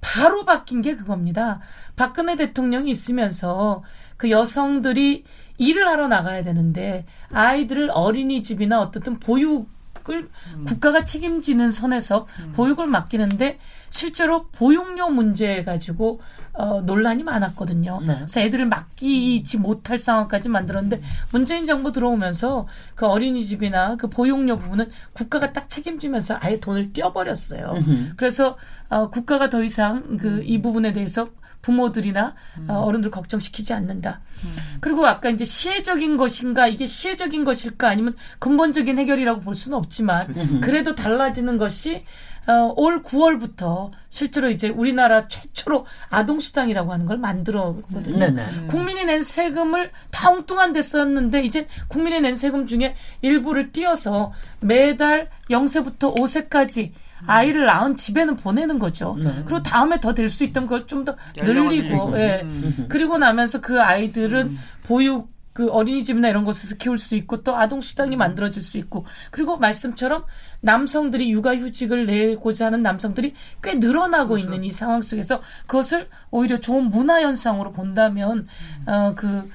바로 바뀐 게 그겁니다. 박근혜 대통령이 있으면서 그 여성들이 일을 하러 나가야 되는데 아이들을 어린이집이나 어떻든 보육 보육을 음. 국가가 책임지는 선에서 음. 보육을 맡기는데 실제로 보육료 문제 가지고 어, 논란이 많았거든요. 네. 그래서 애들을 맡기지 못할 상황까지 만들었는데 문재인 정부 들어오면서 그 어린이집이나 그 보육료 부분은 국가가 딱 책임지면서 아예 돈을 떼어버렸어요. 그래서 어, 국가가 더 이상 그이 음. 부분에 대해서 부모들이나 음. 어, 어른들 걱정시키지 않는다. 음. 그리고 아까 이제 시혜적인 것인가 이게 시혜적인 것일까 아니면 근본적인 해결이라고 볼 수는 없지만 음. 그래도 달라지는 것이 어, 올 9월부터 실제로 이제 우리나라 최초로 아동수당이라고 하는 걸 만들었거든요. 네네. 음. 국민이 낸 세금을 다 엉뚱한 데 썼는데 이제 국민이 낸 세금 중에 일부를 띄어서 매달 0세부터 5세까지 아이를 낳은 집에는 보내는 거죠. 네. 그리고 다음에 더 될 수 있던 걸 좀 더 늘리고, 예. 음. 그리고 나면서 그 아이들은 음. 보육 그 어린이집이나 이런 곳에서 키울 수 있고 또 아동 수당이 만들어질 수 있고 그리고 말씀처럼 남성들이 육아휴직을 내고자 하는 남성들이 꽤 늘어나고 그렇죠. 있는 이 상황 속에서 그것을 오히려 좋은 문화 현상으로 본다면 음. 어그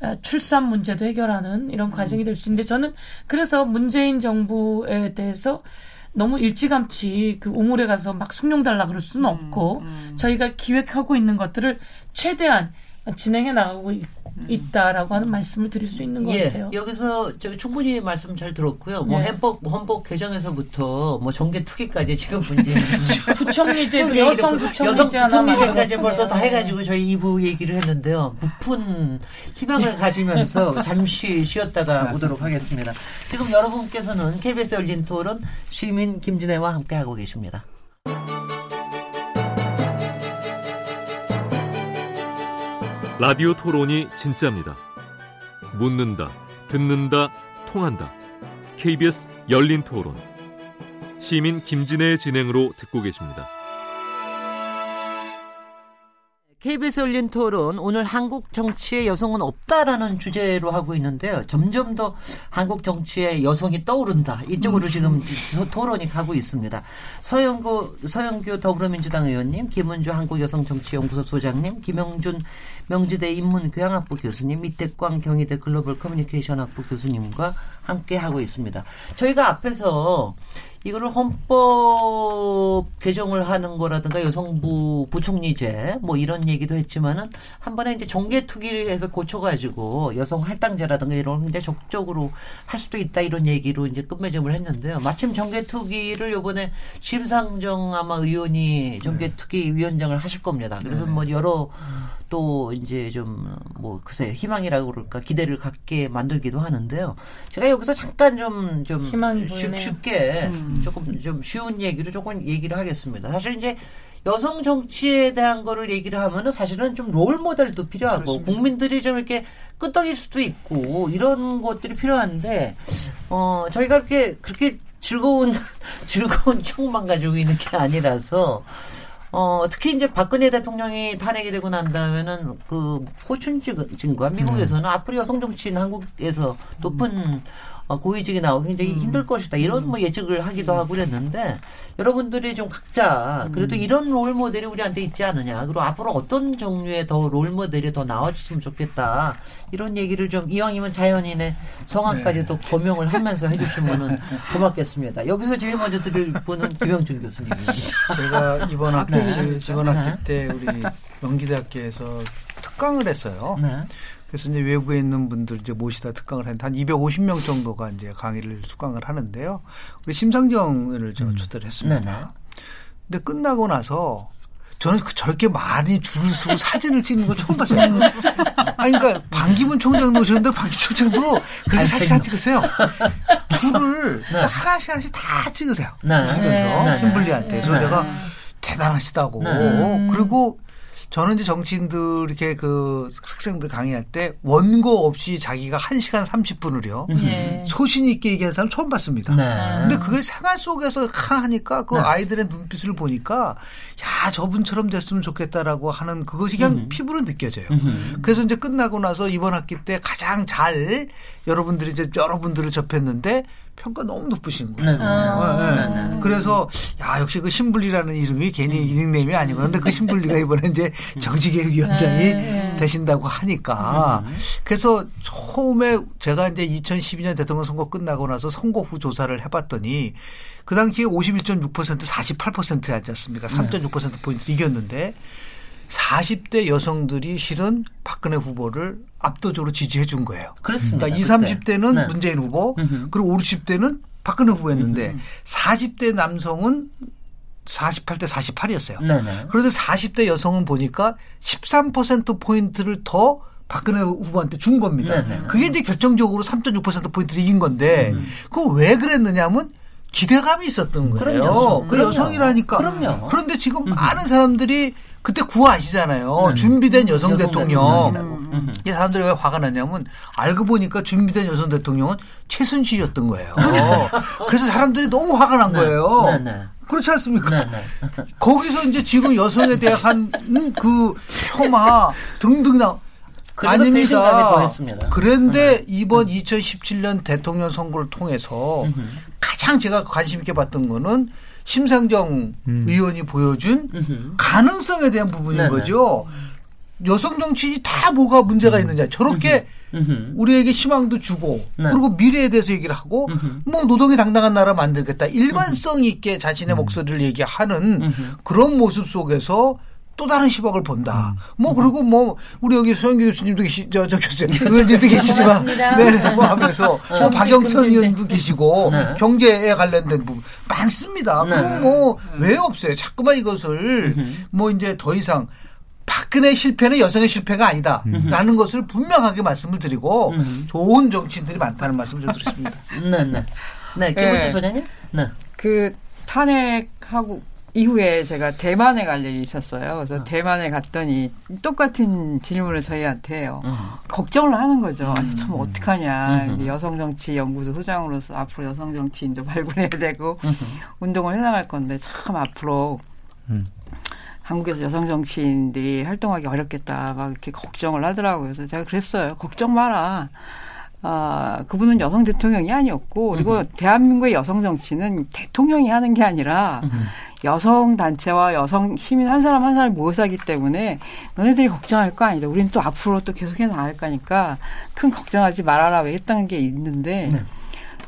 어, 출산 문제도 해결하는 이런 과정이 될 수 있는데 저는 그래서 문재인 정부에 대해서 너무 일찌감치 그 우물에 가서 막 숭늉 달라 그럴 수는 음, 없고 음. 저희가 기획하고 있는 것들을 최대한 진행해 나가고 있다라고 하는 말씀을 드릴 수 있는 것 예, 같아요. 여기서 저 충분히 말씀 잘 들었고요. 뭐 예. 헌법 헌법 개정에서부터 뭐 정계 투기까지 지금 문제 부총리제 여성 부총리제 여성 부총리제까지 벌써 다 해가지고 저희 2부 얘기를 했는데요. 부푼 희망을 예. 가지면서 잠시 쉬었다가 오도록 하겠습니다. 지금 여러분께서는 KBS 열린 토론 시민 김진애와 함께 하고 계십니다. 라디오 토론이 진짜입니다. 묻는다, 듣는다, 통한다. KBS 열린 토론. 시민 김진애의 진행으로 듣고 계십니다. KBS 열린 토론 오늘 한국 정치에 여성은 없다라는 주제로 하고 있는데요. 점점 더 한국 정치에 여성이 떠오른다. 이쪽으로 음. 지금 토론이 가고 있습니다. 서영구 서영규 더불어민주당 의원님, 김은주 한국여성정치연구소 소장님, 김영준 명지대 인문교양학부 교수님, 이태광 경희대 글로벌 커뮤니케이션 학부 교수님과 함께 하고 있습니다. 저희가 앞에서 이거를 헌법 개정을 하는 거라든가 여성부 부총리제 뭐 이런 얘기도 했지만은 한 번에 이제 종개 투기해서 고쳐가지고 여성 할당제라든가 이런 걸 굉장히 적극적으로 할 수도 있다 이런 얘기로 이제 끝맺음을 했는데요. 마침 종개 투기를 요번에 심상정 아마 의원이 종개 투기 위원장을 하실 겁니다. 그래서 네. 뭐 여러 또 이제 좀 뭐 글쎄 희망이라고 그럴까 기대를 갖게 만들기도 하는데요. 제가 여기서 잠깐 좀좀 쉽게 음. 조금 좀 쉬운 얘기로 조금 얘기를 하겠습니다. 사실 이제 여성 정치에 대한 거를 얘기를 하면은 사실은 좀 롤 모델도 필요하고 그렇습니다. 국민들이 좀 이렇게 끄떡일 수도 있고 이런 것들이 필요한데 어 저희가 그렇게 그렇게 즐거운 즐거운 추억만 가지고 있는 게 아니라서 어, 특히 이제 박근혜 대통령이 탄핵이 되고 난 다음에는 그 포춘진과 미국에서는 네. 앞으로 여성 정치인 한국에서 높은 음. 어, 고위직이 나오기 굉장히 음. 힘들 것이다. 이런 뭐 예측을 하기도 하고 그랬는데 여러분들이 좀 각자 그래도 음. 이런 롤 모델이 우리한테 있지 않느냐. 그리고 앞으로 어떤 종류의 더 롤 모델이 더 나와주시면 좋겠다. 이런 얘기를 좀 이왕이면 자연인의 성함까지 네. 도 고명을 하면서 해주시면 고맙겠습니다. 여기서 제일 먼저 드릴 분은 김영준 교수님입니다. 제가 이번 학기, 네. 이번 학기 때 우리 명기대학교에서 특강을 했어요. 네. 그래서 이제 외부에 있는 분들 이제 모시다 특강을 했는데 한 250명 정도가 이제 강의를 수강을 하는데요. 우리 심상정을 제가 음. 초대를 했습니다. 네네. 근데 끝나고 나서 저는 그 저렇게 많이 줄을 서고 사진을 찍는 거 처음 봤어요. 아니, 그러니까 반기문 총장 놓으셨는데 반기문 총장도 그렇게 사진 안 찍으세요. 줄을 네. 하나씩 하나씩 다 찍으세요. 네. 하면서 신불리한테. 네. 그래서 제가 대단하시다고. 네. 그리고 저는 이제 정치인들 이렇게 그 학생들 강의할 때 원고 없이 자기가 1시간 30분을요. 네. 소신 있게 얘기하는 사람 처음 봤습니다. 네. 근데 그게 생활 속에서 하니까 그 네. 아이들의 눈빛을 보니까 야, 저분처럼 됐으면 좋겠다라고 하는 그것이 그냥 음. 피부로 느껴져요. 음. 그래서 이제 끝나고 나서 이번 학기 때 가장 잘 여러분들이 이제 여러분들을 접했는데 평가 너무 높으신 거예요. 네. 아. 네. 네. 그래서 야 역시 그 신불리라는 이름이 괜히 음. 닉네임이 아니고 그런데 그 신불리가 이번에 이제 정치개혁위원장이 네. 되신다고 하니까 음. 그래서 처음에 제가 이제 2012년 대통령 선거 끝나고 나서 선거 후 조사를 해봤더니 그 당시에 51.6% 48%였지 않습니까? 3.6% 포인트 이겼는데 40대 여성들이 실은 박근혜 후보를 압도적으로 지지해 준 거예요. 그렇습니다. 그러니까 20, 30대는 네. 문재인 후보, 그리고 50, 60대는 박근혜 후보였는데 40대 남성은 48대 48이었어요. 네네. 그런데 40대 여성은 보니까 13% 포인트를 더 박근혜 후보한테 준 겁니다. 네네. 그게 이제 결정적으로 3.6% 포인트를 이긴 건데 음. 그거 왜 그랬느냐면 기대감이 있었던 거예요. 그럼요. 그 여성이라니까. 그럼요. 그런데 지금 음. 많은 사람들이 그때 구호 아시잖아요. 음. 준비된 여성, 여성 대통령. 음. 이 사람들이 왜 화가 났냐면 알고 보니까 준비된 여성 대통령은 최순실이었던 거예요. 그래서 사람들이 너무 화가 난 네. 거예요. 네, 네. 그렇지 않습니까? 네, 네. 거기서 이제 지금 여성에 대한 그 폄하 등등 나 아닙니다. 그런데 네. 이번 2017년 대통령 선거를 통해서 가장 제가 관심 있게 봤던 거는 심상정 음. 의원이 보여준 가능성에 대한 부분인 네네. 거죠. 여성 정치인이 다 뭐가 문제가 음. 있느냐. 저렇게 우리에게 희망도 주고 네. 그리고 미래에 대해서 얘기를 하고 뭐 노동이 당당한 나라 만들겠다. 일관성 있게 자신의 음. 목소리를 얘기하는 그런 모습 속에서 또 다른 시각을 본다. 음. 뭐 그리고 뭐 우리 여기 소영기 교수님도 계시 저 저 교수 의원님도 계시지만 네, 뭐 하면서 네. 뭐 박영선 의원도 계시고 네. 경제에 관련된 부분 많습니다. 네. 그럼 뭐 왜 없어요? 자꾸만 이것을 뭐 이제 더 이상 박근혜 실패는 여성의 실패가 아니다라는 음. 것을 분명하게 말씀을 드리고 음. 좋은 정치인들이 많다는 말씀을 좀 드렸습니다. 네, 네. 네, 김은주 소장님. 네. 그 탄핵하고 이후에 제가 대만에 갈 일이 있었어요. 그래서 어. 대만에 갔더니 똑같은 질문을 저희한테 해요. 어. 걱정을 하는 거죠. 음. 아니, 참 어떡하냐. 음. 여성정치연구소 소장으로서 앞으로 여성정치인도 발굴해야 되고 음. 운동을 해나갈 건데 참 앞으로 음. 한국에서 여성 정치인들이 활동하기 어렵겠다 막 이렇게 걱정을 하더라고요. 그래서 제가 그랬어요. 걱정 마라. 아, 그분은 여성 대통령이 아니었고 그리고 음 대한민국의 여성 정치는 대통령이 하는 게 아니라 음 여성 단체와 여성 시민 한 사람 한 사람 모여서 하기 때문에 너네들이 걱정할 거 아니다. 우리는 또 앞으로 또 계속해 나갈 거니까 큰 걱정하지 말아라 왜 했던 게 있는데 네.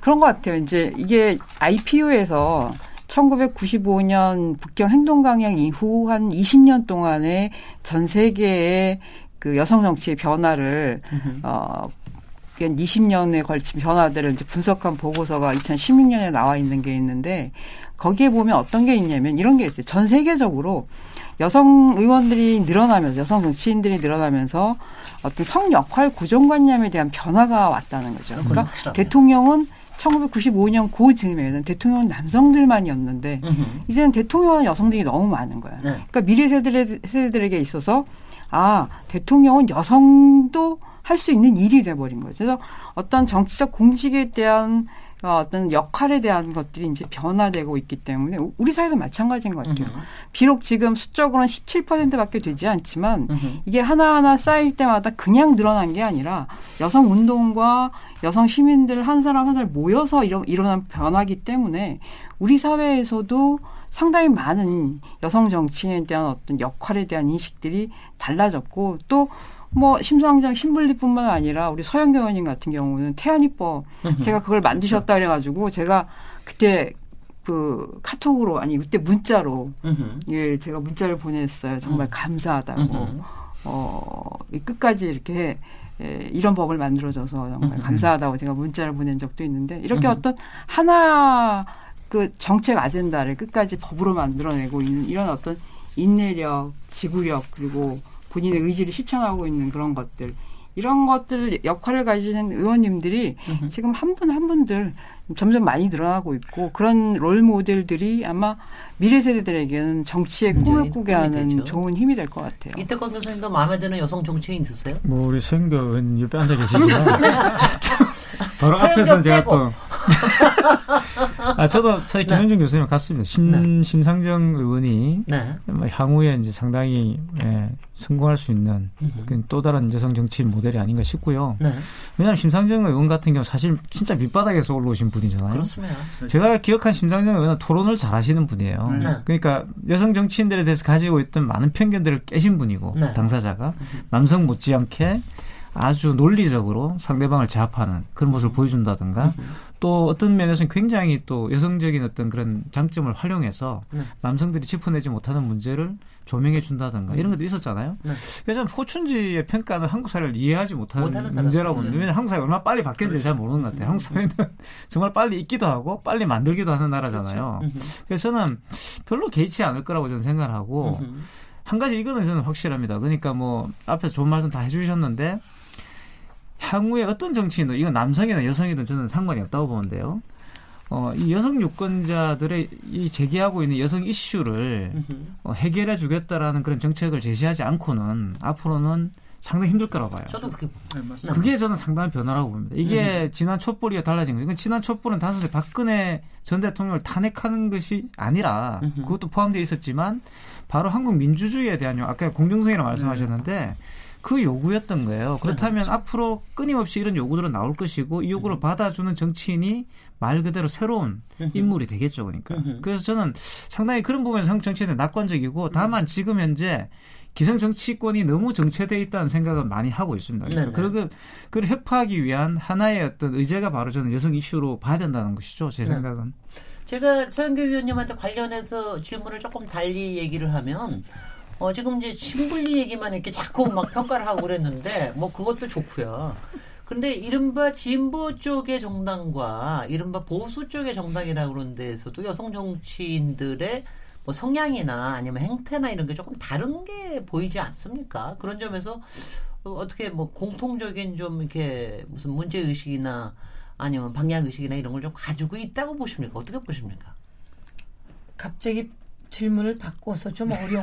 그런 것 같아요. 이제 이게 IPU에서 1995년 북경 행동 강령 이후 한 20년 동안의 전 세계의 그 여성 정치의 변화를 어 20년에 걸친 변화들을 이제 분석한 보고서가 2016년에 나와 있는 게 있는데 거기에 보면 어떤 게 있냐면 이런 게 있어요. 전 세계적으로 여성 의원들이 늘어나면서 여성 정치인들이 늘어나면서 어떤 성 역할 고정관념에 대한 변화가 왔다는 거죠. 그러니까 그렇죠. 대통령은 1995년 고 즈음에는 대통령은 남성들만이었는데 으흠. 이제는 대통령은 여성들이 너무 많은 거예요. 네. 그러니까 미래 세대들, 세대들에게 있어서 아 대통령은 여성도 할 수 있는 일이 돼버린 거죠. 그래서 어떤 정치적 공직에 대한 어, 어떤 역할에 대한 것들이 이제 변화되고 있기 때문에 우리 사회도 마찬가지인 것 같아요. 으흠. 비록 지금 수적으로는 17%밖에 되지 않지만 으흠. 이게 하나하나 쌓일 때마다 그냥 늘어난 게 아니라 여성 운동과 여성 시민들 한 사람 한 사람 모여서 일어, 일어난 변화기 때문에 우리 사회에서도 상당히 많은 여성 정치인에 대한 어떤 역할에 대한 인식들이 달라졌고 또 뭐 심상정 신분리뿐만 아니라 우리 서영교 의원님 같은 경우는 태안이법 제가 그걸 만드셨다 그래가지고 제가 그때 그 카톡으로 아니 그때 문자로 예 제가 문자를 보냈어요. 정말 음. 감사하다고. 어 끝까지 이렇게 예, 이런 법을 만들어줘서 정말 감사하다고 제가 문자를 보낸 적도 있는데 이렇게 어떤 하나 그 정책 아젠다를 끝까지 법으로 만들어내고 있는 이런 어떤 인내력, 지구력 그리고 본인의 의지를 실천하고 있는 그런 것들 이런 것들 역할을 가지는 의원님들이 으흠. 지금 한 분 한 분들 점점 많이 늘어나고 있고 그런 롤 모델들이 아마 미래 세대들에게는 정치에 꿈을 꾸게 하는 되죠. 좋은 힘이 될 것 같아요. 이태권 교수님도 마음에 드는 여성 정치인 있으세요? 뭐 우리 서영교 의원 옆에 앉아 계시지만 바로 앞에서 제가 또 아, 저도 사실 네. 김현중 네. 교수님 같습니다. 심, 네. 심상정 의원이 네. 뭐 향후에 이제 상당히 예, 성공할 수 있는 또 다른 여성 정치 모델이 아닌가 싶고요. 네. 왜냐하면 심상정 의원 같은 경우 사실 진짜 밑바닥에서 올라오신 분이잖아요. 그렇습니다. 제가 기억한 심상정 의원은 토론을 잘 하시는 분이에요. 음. 네. 그러니까 여성 정치인들에 대해서 가지고 있던 많은 편견들을 깨신 분이고 네. 당사자가 남성 못지않게 아주 논리적으로 상대방을 제압하는 그런 모습을 보여준다든가 또 어떤 면에서는 굉장히 또 여성적인 어떤 그런 장점을 활용해서 네. 남성들이 짚어내지 못하는 문제를 조명해 준다든가 음. 이런 것도 있었잖아요. 네. 그래서 호춘지의 평가는 한국 사회를 이해하지 못하는, 못하는 문제라고 보는데 왜냐하면 한국 사회가 얼마나 빨리 바뀌는지 잘 모르는 것 같아요. 한국 사회는 정말 빨리 있기도 하고 빨리 만들기도 하는 나라잖아요. 그렇죠. 그래서 저는 별로 개의치 않을 거라고 저는 생각을 하고 한 가지 이거는 저는 확실합니다. 그러니까 뭐 앞에서 좋은 말씀 다 해주셨는데 향후에 어떤 정치인도 이건 남성이나 여성이든 저는 상관이 없다고 보는데요. 어, 이 여성 유권자들의 이 제기하고 있는 여성 이슈를 어, 해결해 주겠다라는 그런 정책을 제시하지 않고는 앞으로는 상당히 힘들 거라고 봐요. 저도 그렇게 봅니다. 네, 그게 저는 상당한 변화라고 봅니다. 이게 음. 지난 촛불이 달라진 거예요. 이건 지난 촛불은 단순히 박근혜 전 대통령을 탄핵하는 것이 아니라 그것도 포함되어 있었지만 바로 한국 민주주의에 대한 아까 공정성이라고 말씀하셨는데 네. 그 요구였던 거예요. 그렇다면 네. 앞으로 끊임없이 이런 요구들은 나올 것이고 이 요구를 음. 받아주는 정치인이 말 그대로 새로운 인물이 되겠죠. 그러니까. 그래서 저는 상당히 그런 부분에서 한국 정치에 낙관적이고 다만 음. 지금 현재 기성 정치권이 너무 정체돼 있다는 생각은 많이 하고 있습니다. 그래서 그리고 그걸 획파하기 위한 하나의 어떤 의제가 바로 저는 여성 이슈로 봐야 된다는 것이죠. 제 네. 생각은. 제가 최영규 위원님한테 관련해서 질문을 조금 달리 얘기를 하면 어, 지금 이제 신분리 얘기만 이렇게 자꾸 막 평가를 하고 그랬는데, 뭐 그것도 좋고요. 근데 이른바 진보 쪽의 정당과 이른바 보수 쪽의 정당이라고 그러는 데에서도 여성 정치인들의 뭐 성향이나 아니면 행태나 이런 게 조금 다른 게 보이지 않습니까? 그런 점에서 어떻게 뭐 공통적인 좀 이렇게 무슨 문제 의식이나 아니면 방향 의식이나 이런 걸 좀 가지고 있다고 보십니까? 어떻게 보십니까? 갑자기 질문을 바꿔서 좀 어려운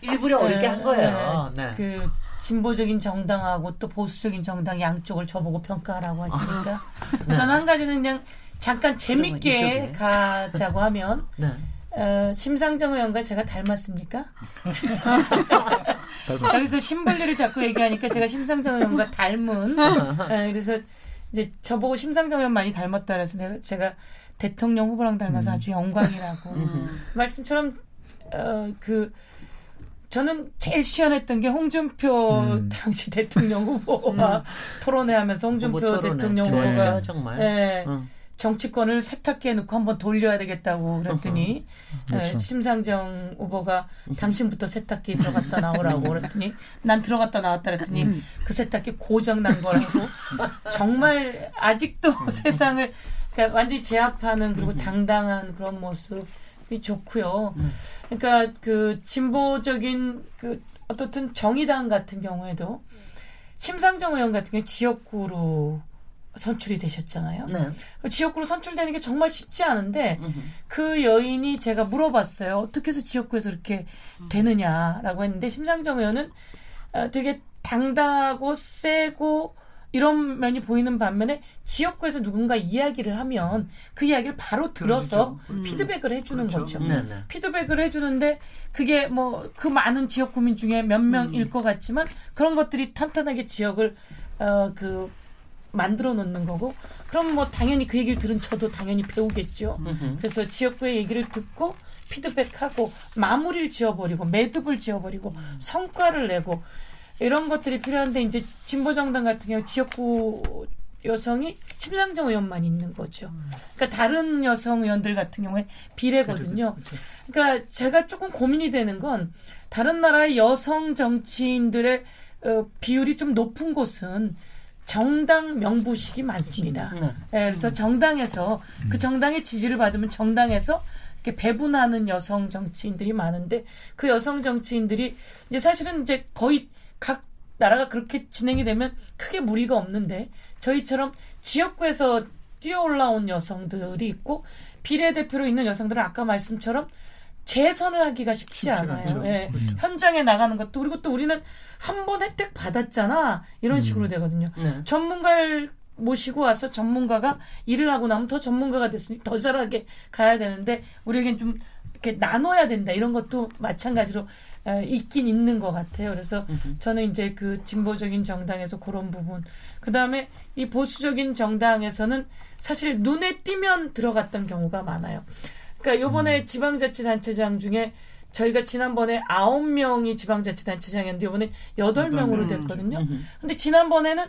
일부러 어렵게 한 거예요. 네. 네. 그 진보적인 정당하고 또 보수적인 정당 양쪽을 저보고 평가하라고 하시니까 네. 저는 한 가지는 그냥 잠깐 재밌게 가자고 하면 네. 어, 심상정 의원과 제가 닮았습니까? 여기서 신분리를 자꾸 얘기하니까 제가 심상정 의원과 닮은 어, 그래서 이제 저보고 심상정 의원 많이 닮았다 그래서 제가 대통령 후보랑 닮아서 음. 아주 영광이라고 음. 말씀처럼 어, 그 저는 제일 시원했던 게 홍준표 음. 당시 대통령 후보가 음. 토론회 하면서 홍준표 대통령 후보가 정말 네, 음. 정치권을 세탁기에 넣고 한번 돌려야 되겠다고 그랬더니 어, 그렇죠. 심상정 후보가 당신부터 세탁기에 들어갔다 나오라고 그랬더니 난 들어갔다 나왔다 그랬더니 음. 그 세탁기 고장 난 거라고 정말 아직도 세상을 그러니까 완전히 제압하는 그리고 음. 당당한 그런 모습이 좋고요. 음. 그러니까 그 진보적인 그 어떻든 정의당 같은 경우에도 심상정 의원 같은 경우 지역구로 선출이 되셨잖아요. 네. 그 지역구로 선출되는 게 정말 쉽지 않은데 음흠. 그 여인이 제가 물어봤어요. 어떻게 해서 지역구에서 이렇게 되느냐라고 했는데 심상정 의원은 어, 되게 당당하고 세고 이런 면이 보이는 반면에 지역구에서 누군가 이야기를 하면 그 이야기를 바로 들어서 그렇죠. 음. 피드백을 해주는 그렇죠. 거죠. 네네. 네. 피드백을 해주는데 그게 뭐 그 많은 지역 구민 중에 몇 명일 음. 것 같지만 그런 것들이 탄탄하게 지역을 어 그 만들어 놓는 거고 그럼 뭐 당연히 그 얘기를 들은 저도 당연히 배우겠죠. 음흠. 그래서 지역구의 얘기를 듣고 피드백하고 마무리를 지어버리고 매듭을 지어버리고 음. 성과를 내고 이런 것들이 필요한데 이제 진보 정당 같은 경우 지역구 여성이 심상정 의원만 있는 거죠. 그러니까 다른 여성 의원들 같은 경우에 비례거든요. 그렇죠. 그러니까 제가 조금 고민이 되는 건 다른 나라의 여성 정치인들의 어, 비율이 좀 높은 곳은 정당 명부식이 많습니다. 네. 네, 그래서 정당에서 그 정당의 지지를 받으면 정당에서 이렇게 배분하는 여성 정치인들이 많은데 그 여성 정치인들이 이제 사실은 이제 거의 각 나라가 그렇게 진행이 되면 크게 무리가 없는데 저희처럼 지역구에서 뛰어 올라온 여성들이 있고 비례대표로 있는 여성들은 아까 말씀처럼 재선을 하기가 쉽지 않아요. 예. 그렇죠. 현장에 나가는 것도 그리고 또 우리는 한 번 혜택 받았잖아 이런 음. 식으로 되거든요. 네. 전문가를 모시고 와서 전문가가 일을 하고 나면 더 전문가가 됐으니 더 잘하게 가야 되는데 우리에겐 좀 이렇게 나눠야 된다 이런 것도 마찬가지로 있긴 있는 것 같아요. 그래서 저는 이제 그 진보적인 정당에서 그런 부분, 그 다음에 이 보수적인 정당에서는 사실 눈에 띄면 들어갔던 경우가 많아요. 그러니까 요번에 음. 지방자치단체장 중에 저희가 지난번에 아홉 명이 지방자치단체장이었는데 이번에 여덟 명으로 됐거든요. 근데 지난번에는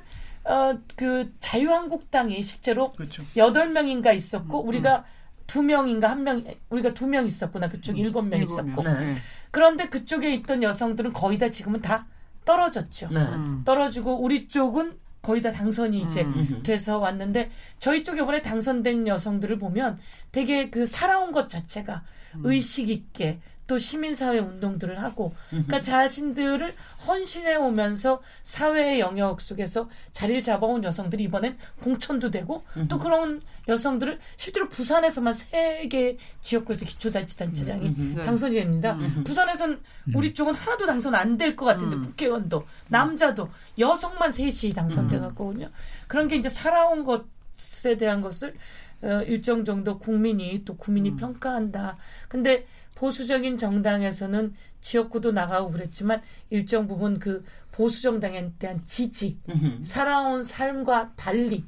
어, 그 자유한국당이 실제로 그렇죠. 여덟 명인가 있었고 우리가 두 명인가 한 명, 우리가 두 명 있었구나. 그쪽 일곱 명 있었고. 네. 그런데 그쪽에 있던 여성들은 거의 다 지금은 다 떨어졌죠. 네. 떨어지고 우리 쪽은 거의 다 당선이 이제 돼서 왔는데 저희 쪽에 이번에 당선된 여성들을 보면 되게 그 살아온 것 자체가 의식 있게 또 시민사회 운동들을 하고 그러니까 자신들을 헌신해 오면서 사회의 영역 속에서 자리를 잡아온 여성들이 이번엔 공천도 되고 또 그런 여성들을 실제로 부산에서만 세 개 지역구에서 기초자치단체장이 당선이 됩니다. 부산에선 우리 쪽은 하나도 당선 안 될 것 같은데 국회의원도. 남자도 여성만 셋이 당선돼 갔거든요. 그런 게 이제 살아온 것에 대한 것을 어, 일정 정도 국민이 또 국민이 평가한다. 근데 보수적인 정당에서는 지역구도 나가고 그랬지만 일정 부분 그 보수 정당에 대한 지지, 살아온 삶과 달리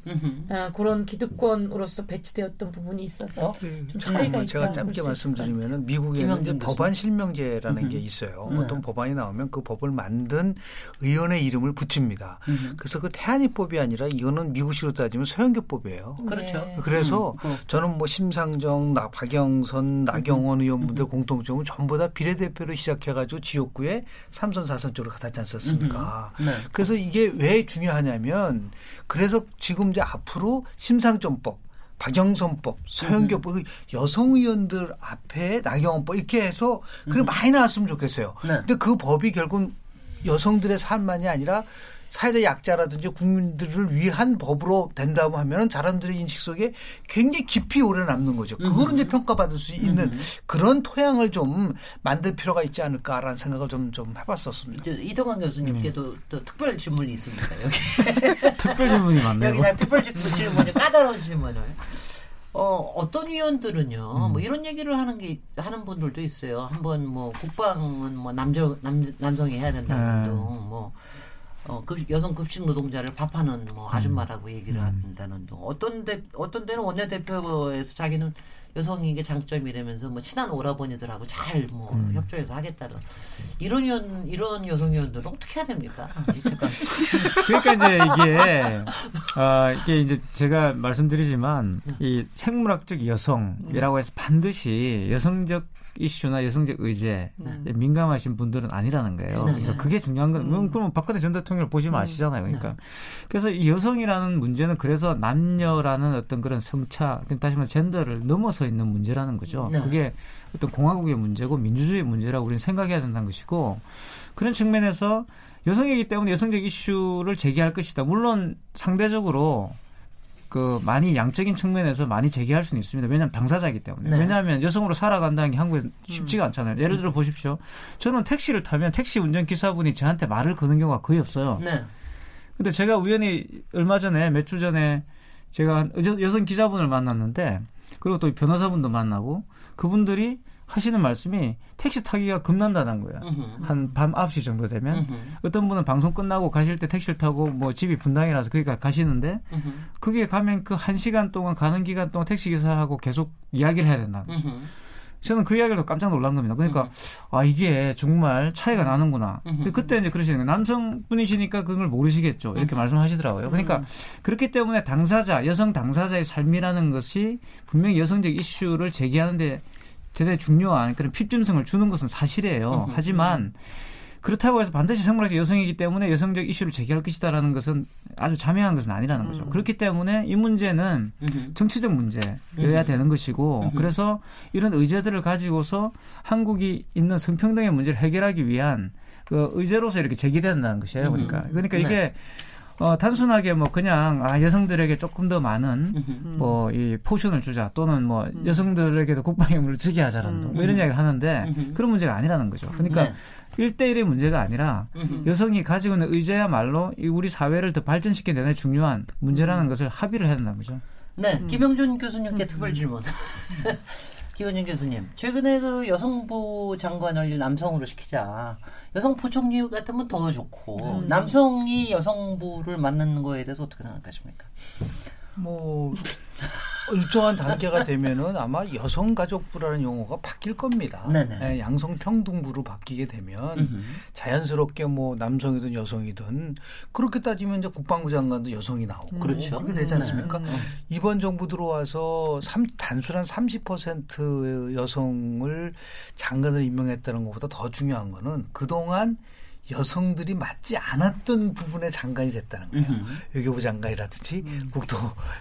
어, 그런 기득권으로서 배치되었던 부분이 있어서 좀 차이가 있다. 제가 짧게 말씀드리면은 미국에는 이제 법안 실명제라는 게 있어요. 네. 어떤 법안이 나오면 그 법을 만든 의원의 이름을 붙입니다. 그래서 그 태안이법이 아니라 이거는 미국식으로 따지면 서영교법이에요. 그렇죠. 네. 그래서 음. 저는 뭐 심상정, 나, 박영선, 나경원 의원분들 공통점은 전부 다 비례대표로 시작해가지고 지역구에 삼선 사선 쪽으로 갖다 지 않았습니까? 네. 그래서 이게 왜 중요하냐면 그래서 지금 이제 앞으로 심상정법 박영선법, 서영교법, 그 여성 의원들 앞에 나경원법 이렇게 해서 그게 많이 나왔으면 좋겠어요. 네. 근데 그 법이 결국 여성들의 삶만이 아니라 사회적 약자라든지 국민들을 위한 법으로 된다고 하면은 사람들의 인식 속에 굉장히 깊이 오래 남는 거죠. 그거를 이제 평가받을 수 있는 그런 토양을 좀 만들 필요가 있지 않을까라는 생각을 좀, 좀 해봤었습니다. 저 이동환 교수님께도 또 특별 질문이 있습니다. 여기 특별 질문이 많네요. 여기다 특별 질문이 까다로운 질문을. 어, 어떤 위원들은요, 뭐 이런 얘기를 하는 게, 하는 분들도 있어요. 한번 뭐 국방은 뭐 남정, 남, 남성이 해야 된다는 네. 등, 뭐, 어, 급, 여성 급식 노동자를 밥하는 뭐 아줌마라고 얘기를 한다는 등. 어떤 데, 어떤 데는 원내대표에서 자기는 여성이 게 장점이라면서 뭐 친한 오라버니들하고 잘뭐 협조해서 하겠다는 이런 위원, 이런 여성 위원들은 어떻게 해야 됩니까? 그러니까 이제 이게 아 이게 이제 제가 말씀드리지만 이 생물학적 여성이라고 해서 반드시 여성적 이슈나 여성적 의제 민감하신 분들은 아니라는 거예요. 네. 그래서 그게 중요한 건 음. 그럼 박근혜 전 대통령을 보시면 아시잖아요. 그러니까 그래서 이 여성이라는 문제는 그래서 남녀라는 어떤 그런 성차 다시 말해 젠더를 넘어서 있는 문제라는 거죠. 네. 그게 어떤 공화국의 문제고 민주주의 문제라고 우리는 생각해야 된다는 것이고 그런 측면에서 여성이기 때문에 여성적 이슈를 제기할 것이다. 물론 상대적으로 그 많이 양적인 측면에서 많이 제기할 수는 있습니다. 왜냐하면 당사자이기 때문에. 네. 왜냐하면 여성으로 살아간다는 게 한국에 쉽지가 않잖아요. 예를 들어 보십시오. 저는 택시를 타면 택시 운전 기사분이 저한테 말을 거는 경우가 거의 없어요. 네. 근데 제가 우연히 얼마 전에 몇 주 전에 제가 여- 여성 기자분을 만났는데 그리고 또 변호사분도 만나고 그분들이 하시는 말씀이 택시 타기가 겁난다는 거예요. 음흠. 한밤 9시 정도 되면 음흠. 어떤 분은 방송 끝나고 가실 때 택시를 타고 뭐 집이 분당이라서 거기가 가시는데 음흠. 그게 가면 그한 시간 동안 가는 기간 동안 택시 기사하고 계속 이야기를 해야 된다. 음흠. 저는 그 이야기를 깜짝 놀란 겁니다. 그러니까 아 이게 정말 차이가 나는구나. 근데 그때 이제 그러시는 거예요. 남성분이시니까 그걸 모르시겠죠. 이렇게 말씀하시더라고요. 그러니까 그렇기 때문에 당사자, 여성 당사자의 삶이라는 것이 분명히 여성적 이슈를 제기하는데 대단히 중요한 그런 필점성을 주는 것은 사실이에요. 하지만 그렇다고 해서 반드시 생물학적 여성이기 때문에 여성적 이슈를 제기할 것이다라는 것은 아주 자명한 것은 아니라는 거죠. 그렇기 때문에 이 문제는 음흠. 정치적 문제여야 되는 것이고 그래서 이런 의제들을 가지고서 한국이 있는 성평등의 문제를 해결하기 위한 그 의제로서 이렇게 제기된다는 것이에요. 그러니까 그러니까 네. 이게 어, 단순하게 뭐 그냥 아, 여성들에게 조금 더 많은 음흠. 뭐 이 portion을 주자 또는 뭐 여성들에게도 국방임무를 지게 하자라는 등 뭐 이런 이야기를 하는데. 그런 문제가 아니라는 거죠. 그러니까 네. 일대일의 문제가 아니라. 여성이 가지고 있는 의제야말로 이 우리 사회를 더 발전시키는 데 중요한 문제라는 것을 합의를 해야 된다는 거죠. 네, 김영준 교수님께 특별 질문. 김영준 교수님, 최근에 그 여성부 장관을 남성으로 시키자. 여성 부총리 같으면 더 좋고, 남성이 여성부를 맡는 거에 대해서 어떻게 생각하십니까? 뭐 일정한 단계가 되면은 아마 여성가족부라는 용어가 바뀔 겁니다. 네, 양성평등부로 바뀌게 되면 음흠. 자연스럽게 뭐 남성이든 여성이든 그렇게 따지면 이제 국방부 장관도 여성이 나오고 그렇죠. 그렇게 되지 않습니까? 네. 이번 정부 들어와서 3, 단순한 30% 여성을 장관을 임명했다는 것보다 더 중요한 거는 그동안 여성들이 맞지 않았던 부분에 장관이 됐다는 거예요. 외교부 장관이라든지 음. 국토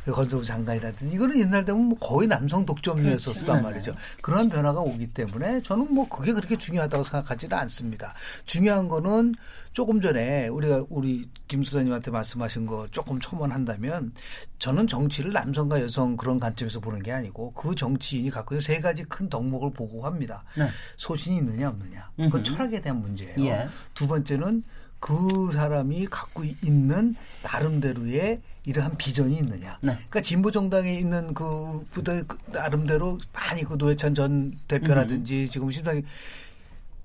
건설부 장관이라든지 이거는 옛날 되면 뭐 거의 남성 독점이었었단 그렇죠. 말이죠. 그런 변화가 오기 때문에 저는 뭐 그게 그렇게 중요하다고 생각하지는 않습니다. 중요한 거는 조금 전에 우리가 우리 김 수사님한테 말씀하신 거 조금 첨언한다면 저는 정치를 남성과 여성 그런 관점에서 보는 게 아니고 그 정치인이 갖고 있는 세 가지 큰 덕목을 보고 합니다. 네. 소신이 있느냐 없느냐. 그건 철학에 대한 문제예요. 예. 두 번째는 그 사람이 갖고 있는 나름대로의 이러한 비전이 있느냐. 네. 그러니까 진보 정당에 있는 그 부대 그 나름대로 많이 그 노회찬 전 대표라든지 음. 지금 심상이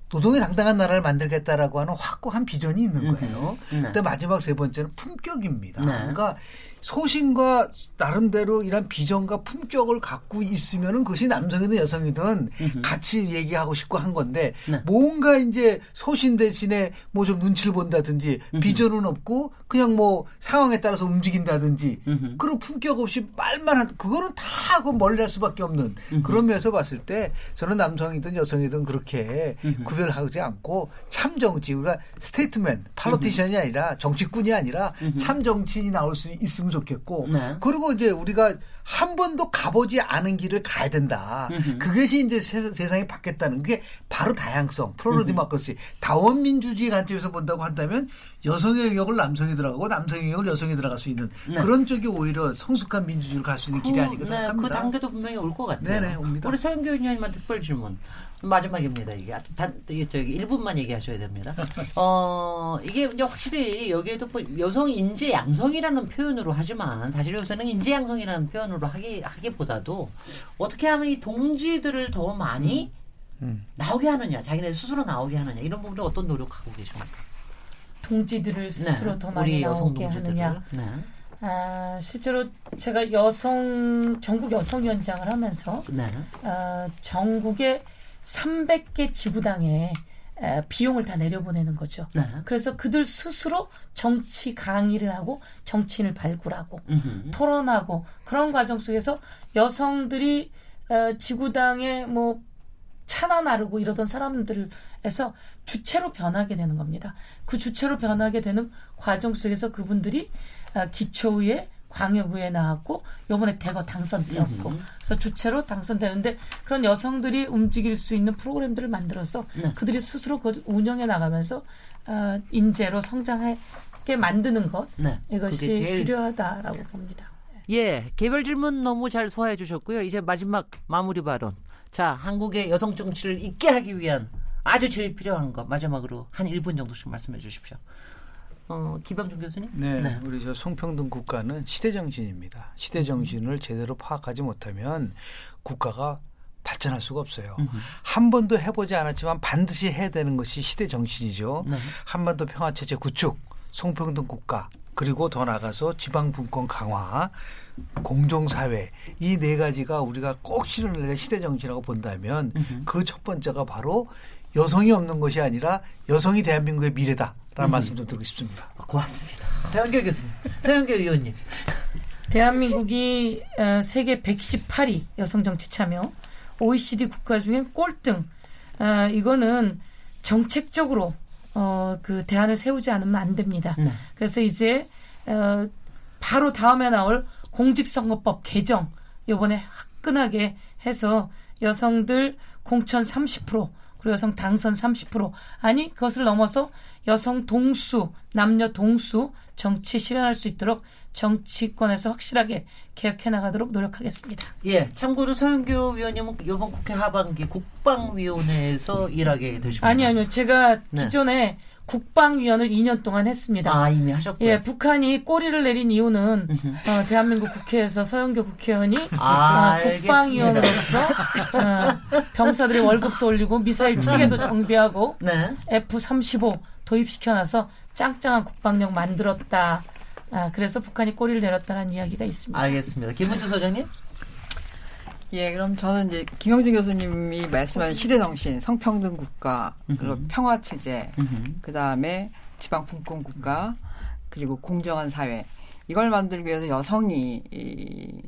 노동이 당당한 나라를 만들겠다라고 하는 확고한 비전이 있는 거예요. 음. 네. 근데 마지막 세 번째는 품격입니다. 네. 그러니까 소신과 나름대로 이런 비전과 품격을 갖고 있으면은 그것이 남성이든 여성이든 음흠. 같이 얘기하고 싶고 한 건데 네. 뭔가 이제 소신 대신에 뭐 좀 눈치를 본다든지 음흠. 비전은 없고 그냥 뭐 상황에 따라서 움직인다든지 음흠. 그런 품격 없이 말만 한 그거는 다 그 멀리 할 수밖에 없는 그런 면에서 봤을 때 저는 남성이든 여성이든 그렇게 구별하지 않고 참 정치 우리가 statesman politician이 아니라 정치꾼이 아니라 참 정치인이 나올 수 있으면 좋겠고 네. 그리고 이제 우리가 한 번도 가보지 않은 길을 가야 된다. 음흠. 그것이 이제 세 상이 바뀌었다는 게 바로 다양성, plural democracy, 다원민주주의 관점에서 본다고 한다면 여성의 영역을 남성이 들어가고 남성의 영역을 여성이 들어갈 수 있는 네. 그런 쪽이 오히려 성숙한 민주주의를 갈수 있는 길이 그, 아닌가 네, 생각합니다. 그 단계도 분명히 올 것 같아요. 네네, 옵니다. 우리 서영교 의원님한 특별 질문. 마지막입니다. 이게 단, 저기 1분만 얘기하셔야 됩니다. 어, 이게 이제 확실히 여기에도 뭐 여성 인재 양성이라는 표현으로 하지만 사실 요새는 인재 양성이라는 표현으로 하기, 하기보다도 어떻게 하면 이 동지들을 더 많이 음. 음. 나오게 하느냐, 자기네 스스로 나오게 하느냐, 이런 부분에 어떤 노력하고 계십니까? 동지들을 스스로 네. 더 많이 나오게 하느냐. 네. 아, 실제로 제가 여성 전국 여성위원장을 하면서 네. 아, 전국의 300개 지구당에 비용을 다 내려보내는 거죠. 네. 그래서 그들 스스로 정치 강의를 하고 정치인을 발굴하고 음흠. 토론하고 그런 과정 속에서 여성들이 지구당에 뭐 차나 나르고 이러던 사람들에서 주체로 변하게 되는 겁니다. 그 주체로 변하게 되는 과정 속에서 그분들이 아, 기초의회 광역의회 나왔고 요번에 대거 당선되었고 음. 그래서 주체로 당선되는데 그런 여성들이 움직일 수 있는 프로그램들을 만들어서 네. 그들이 스스로 그 운영해 나가면서 어, 인재로 성장하게 만드는 것 네. 이것이 제일... 필요하다라고 봅니다. 예, 개별 질문 너무 잘 소화해 주셨고요. 이제 마지막 마무리 발언. 자, 한국의 여성 정치를 있게 하기 위한 아주 제일 필요한 것 마지막으로 한 1분 정도씩 말씀해 주십시오. 어, 김병준 교수님? 네, 네. 우리 저 성평등 국가는 시대 정신입니다. 시대 정신을 제대로 파악하지 못하면 국가가 발전할 수가 없어요. 음흠. 한 번도 해보지 않았지만 반드시 해야 되는 것이 시대 정신이죠. 네. 한반도 평화 체제 구축, 성평등 국가, 그리고 더 나가서 지방 분권 강화, 공정 사회 이 네 가지가 우리가 꼭 실현해야 시대 정신이라고 본다면 그 첫 번째가 바로 여성이 없는 것이 아니라 여성이 대한민국의 미래다. 라는 음. 말씀 좀 드리고 싶습니다. 고맙습니다. 서영교 교수님, 서영교 의원님. 대한민국이 어, 세계 118위 여성 정치 참여, OECD 국가 중에 꼴등. 어, 이거는 정책적으로 어, 그 대안을 세우지 않으면 안 됩니다. 네. 그래서 이제 어, 바로 다음에 나올 공직선거법 개정 이번에 화끈하게 해서 여성들 공천 30% 그리고 여성 당선 30% 아니 그것을 넘어서 여성 동수, 남녀 동수 정치 실현할 수 있도록 정치권에서 확실하게 개혁해 나가도록 노력하겠습니다. 예, 참고로 서영교 위원님은 이번 국회 하반기 국방위원회에서 일하게 되십니다. 아니 아니요, 제가 네. 기존에 국방위원을 2년 동안 했습니다. 아 이미 하셨고요. 예, 북한이 꼬리를 내린 이유는 어, 대한민국 국회에서 서영교 국회의원이 아, 어, 국방위원으로서 어, 병사들의 월급도 올리고 미사일 체계도 정비하고 네. F-35 도입시켜놔서 짱짱한 국방력 만들었다. 아, 그래서 북한이 꼬리를 내렸다는 이야기가 있습니다. 알겠습니다. 김문주 소장님? 예, 그럼 저는 이제 김영진 교수님이 말씀한 시대 정신, 성평등 국가, 그리고 평화 체제, 그 다음에 지방 분권 국가, 그리고 공정한 사회. 이걸 만들기 위해서 여성이 이,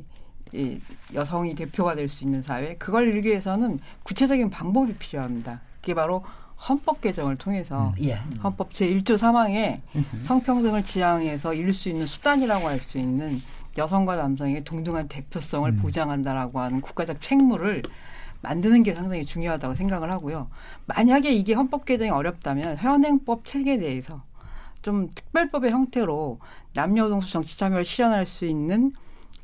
이 여성이 대표가 될 수 있는 사회. 그걸 이루기 위해서는 구체적인 방법이 필요합니다. 그게 바로 헌법 개정을 통해서 음, 예. 헌법 제1조 3항에 성평등을 지향해서 이룰 수 있는 수단이라고 할 수 있는 여성과 남성의 동등한 대표성을 음. 보장한다라고 하는 국가적 책무를 만드는 게 상당히 중요하다고 생각을 하고요. 만약에 이게 헌법 개정이 어렵다면 현행법 체계에 대해서 좀 특별법의 형태로 남녀동수 정치 참여를 실현할 수 있는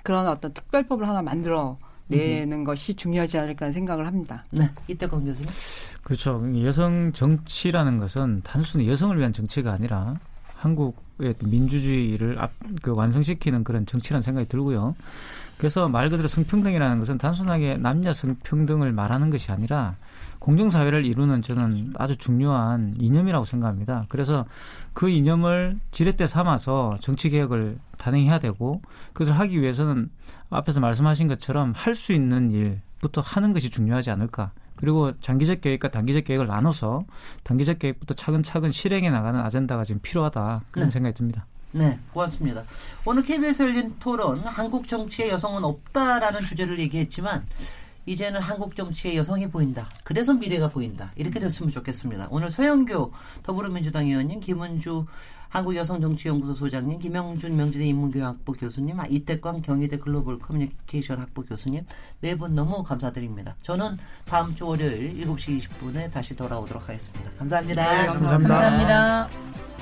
그런 어떤 특별법을 하나 만들어 내는 음. 것이 중요하지 않을까 생각을 합니다. 네, 이때권 교수님. 그렇죠. 여성 정치라는 것은 단순히 여성을 위한 정치가 아니라 한국의 민주주의를 앞, 그 완성시키는 그런 정치라는 생각이 들고요. 그래서 말 그대로 성평등이라는 것은 단순하게 남녀 성평등을 말하는 것이 아니라 공정사회를 이루는 저는 아주 중요한 이념이라고 생각합니다. 그래서 그 이념을 지렛대 삼아서 정치개혁을 단행해야 되고 그것을 하기 위해서는 앞에서 말씀하신 것처럼 할 수 있는 일부터 하는 것이 중요하지 않을까. 그리고 장기적 계획과 단기적 계획을 나눠서 단기적 계획부터 차근차근 실행해 나가는 아젠다가 지금 필요하다 그런 네. 생각이 듭니다. 네, 고맙습니다. 오늘 KBS 열린 토론 한국 정치에 여성은 없다라는 주제를 얘기했지만 이제는 한국 정치에 여성이 보인다. 그래서 미래가 보인다. 이렇게 됐으면 좋겠습니다. 오늘 서영교 더불어민주당 의원님, 김은주 한국여성정치연구소 소장님, 김영준 명진의 인문교육학부 교수님, 아, 이태광 경희대 글로벌 커뮤니케이션 학부 교수님 네 분 너무 감사드립니다. 저는 다음 주 월요일 7시 20분에 다시 돌아오도록 하겠습니다. 감사합니다. 네, 감사합니다. 감사합니다.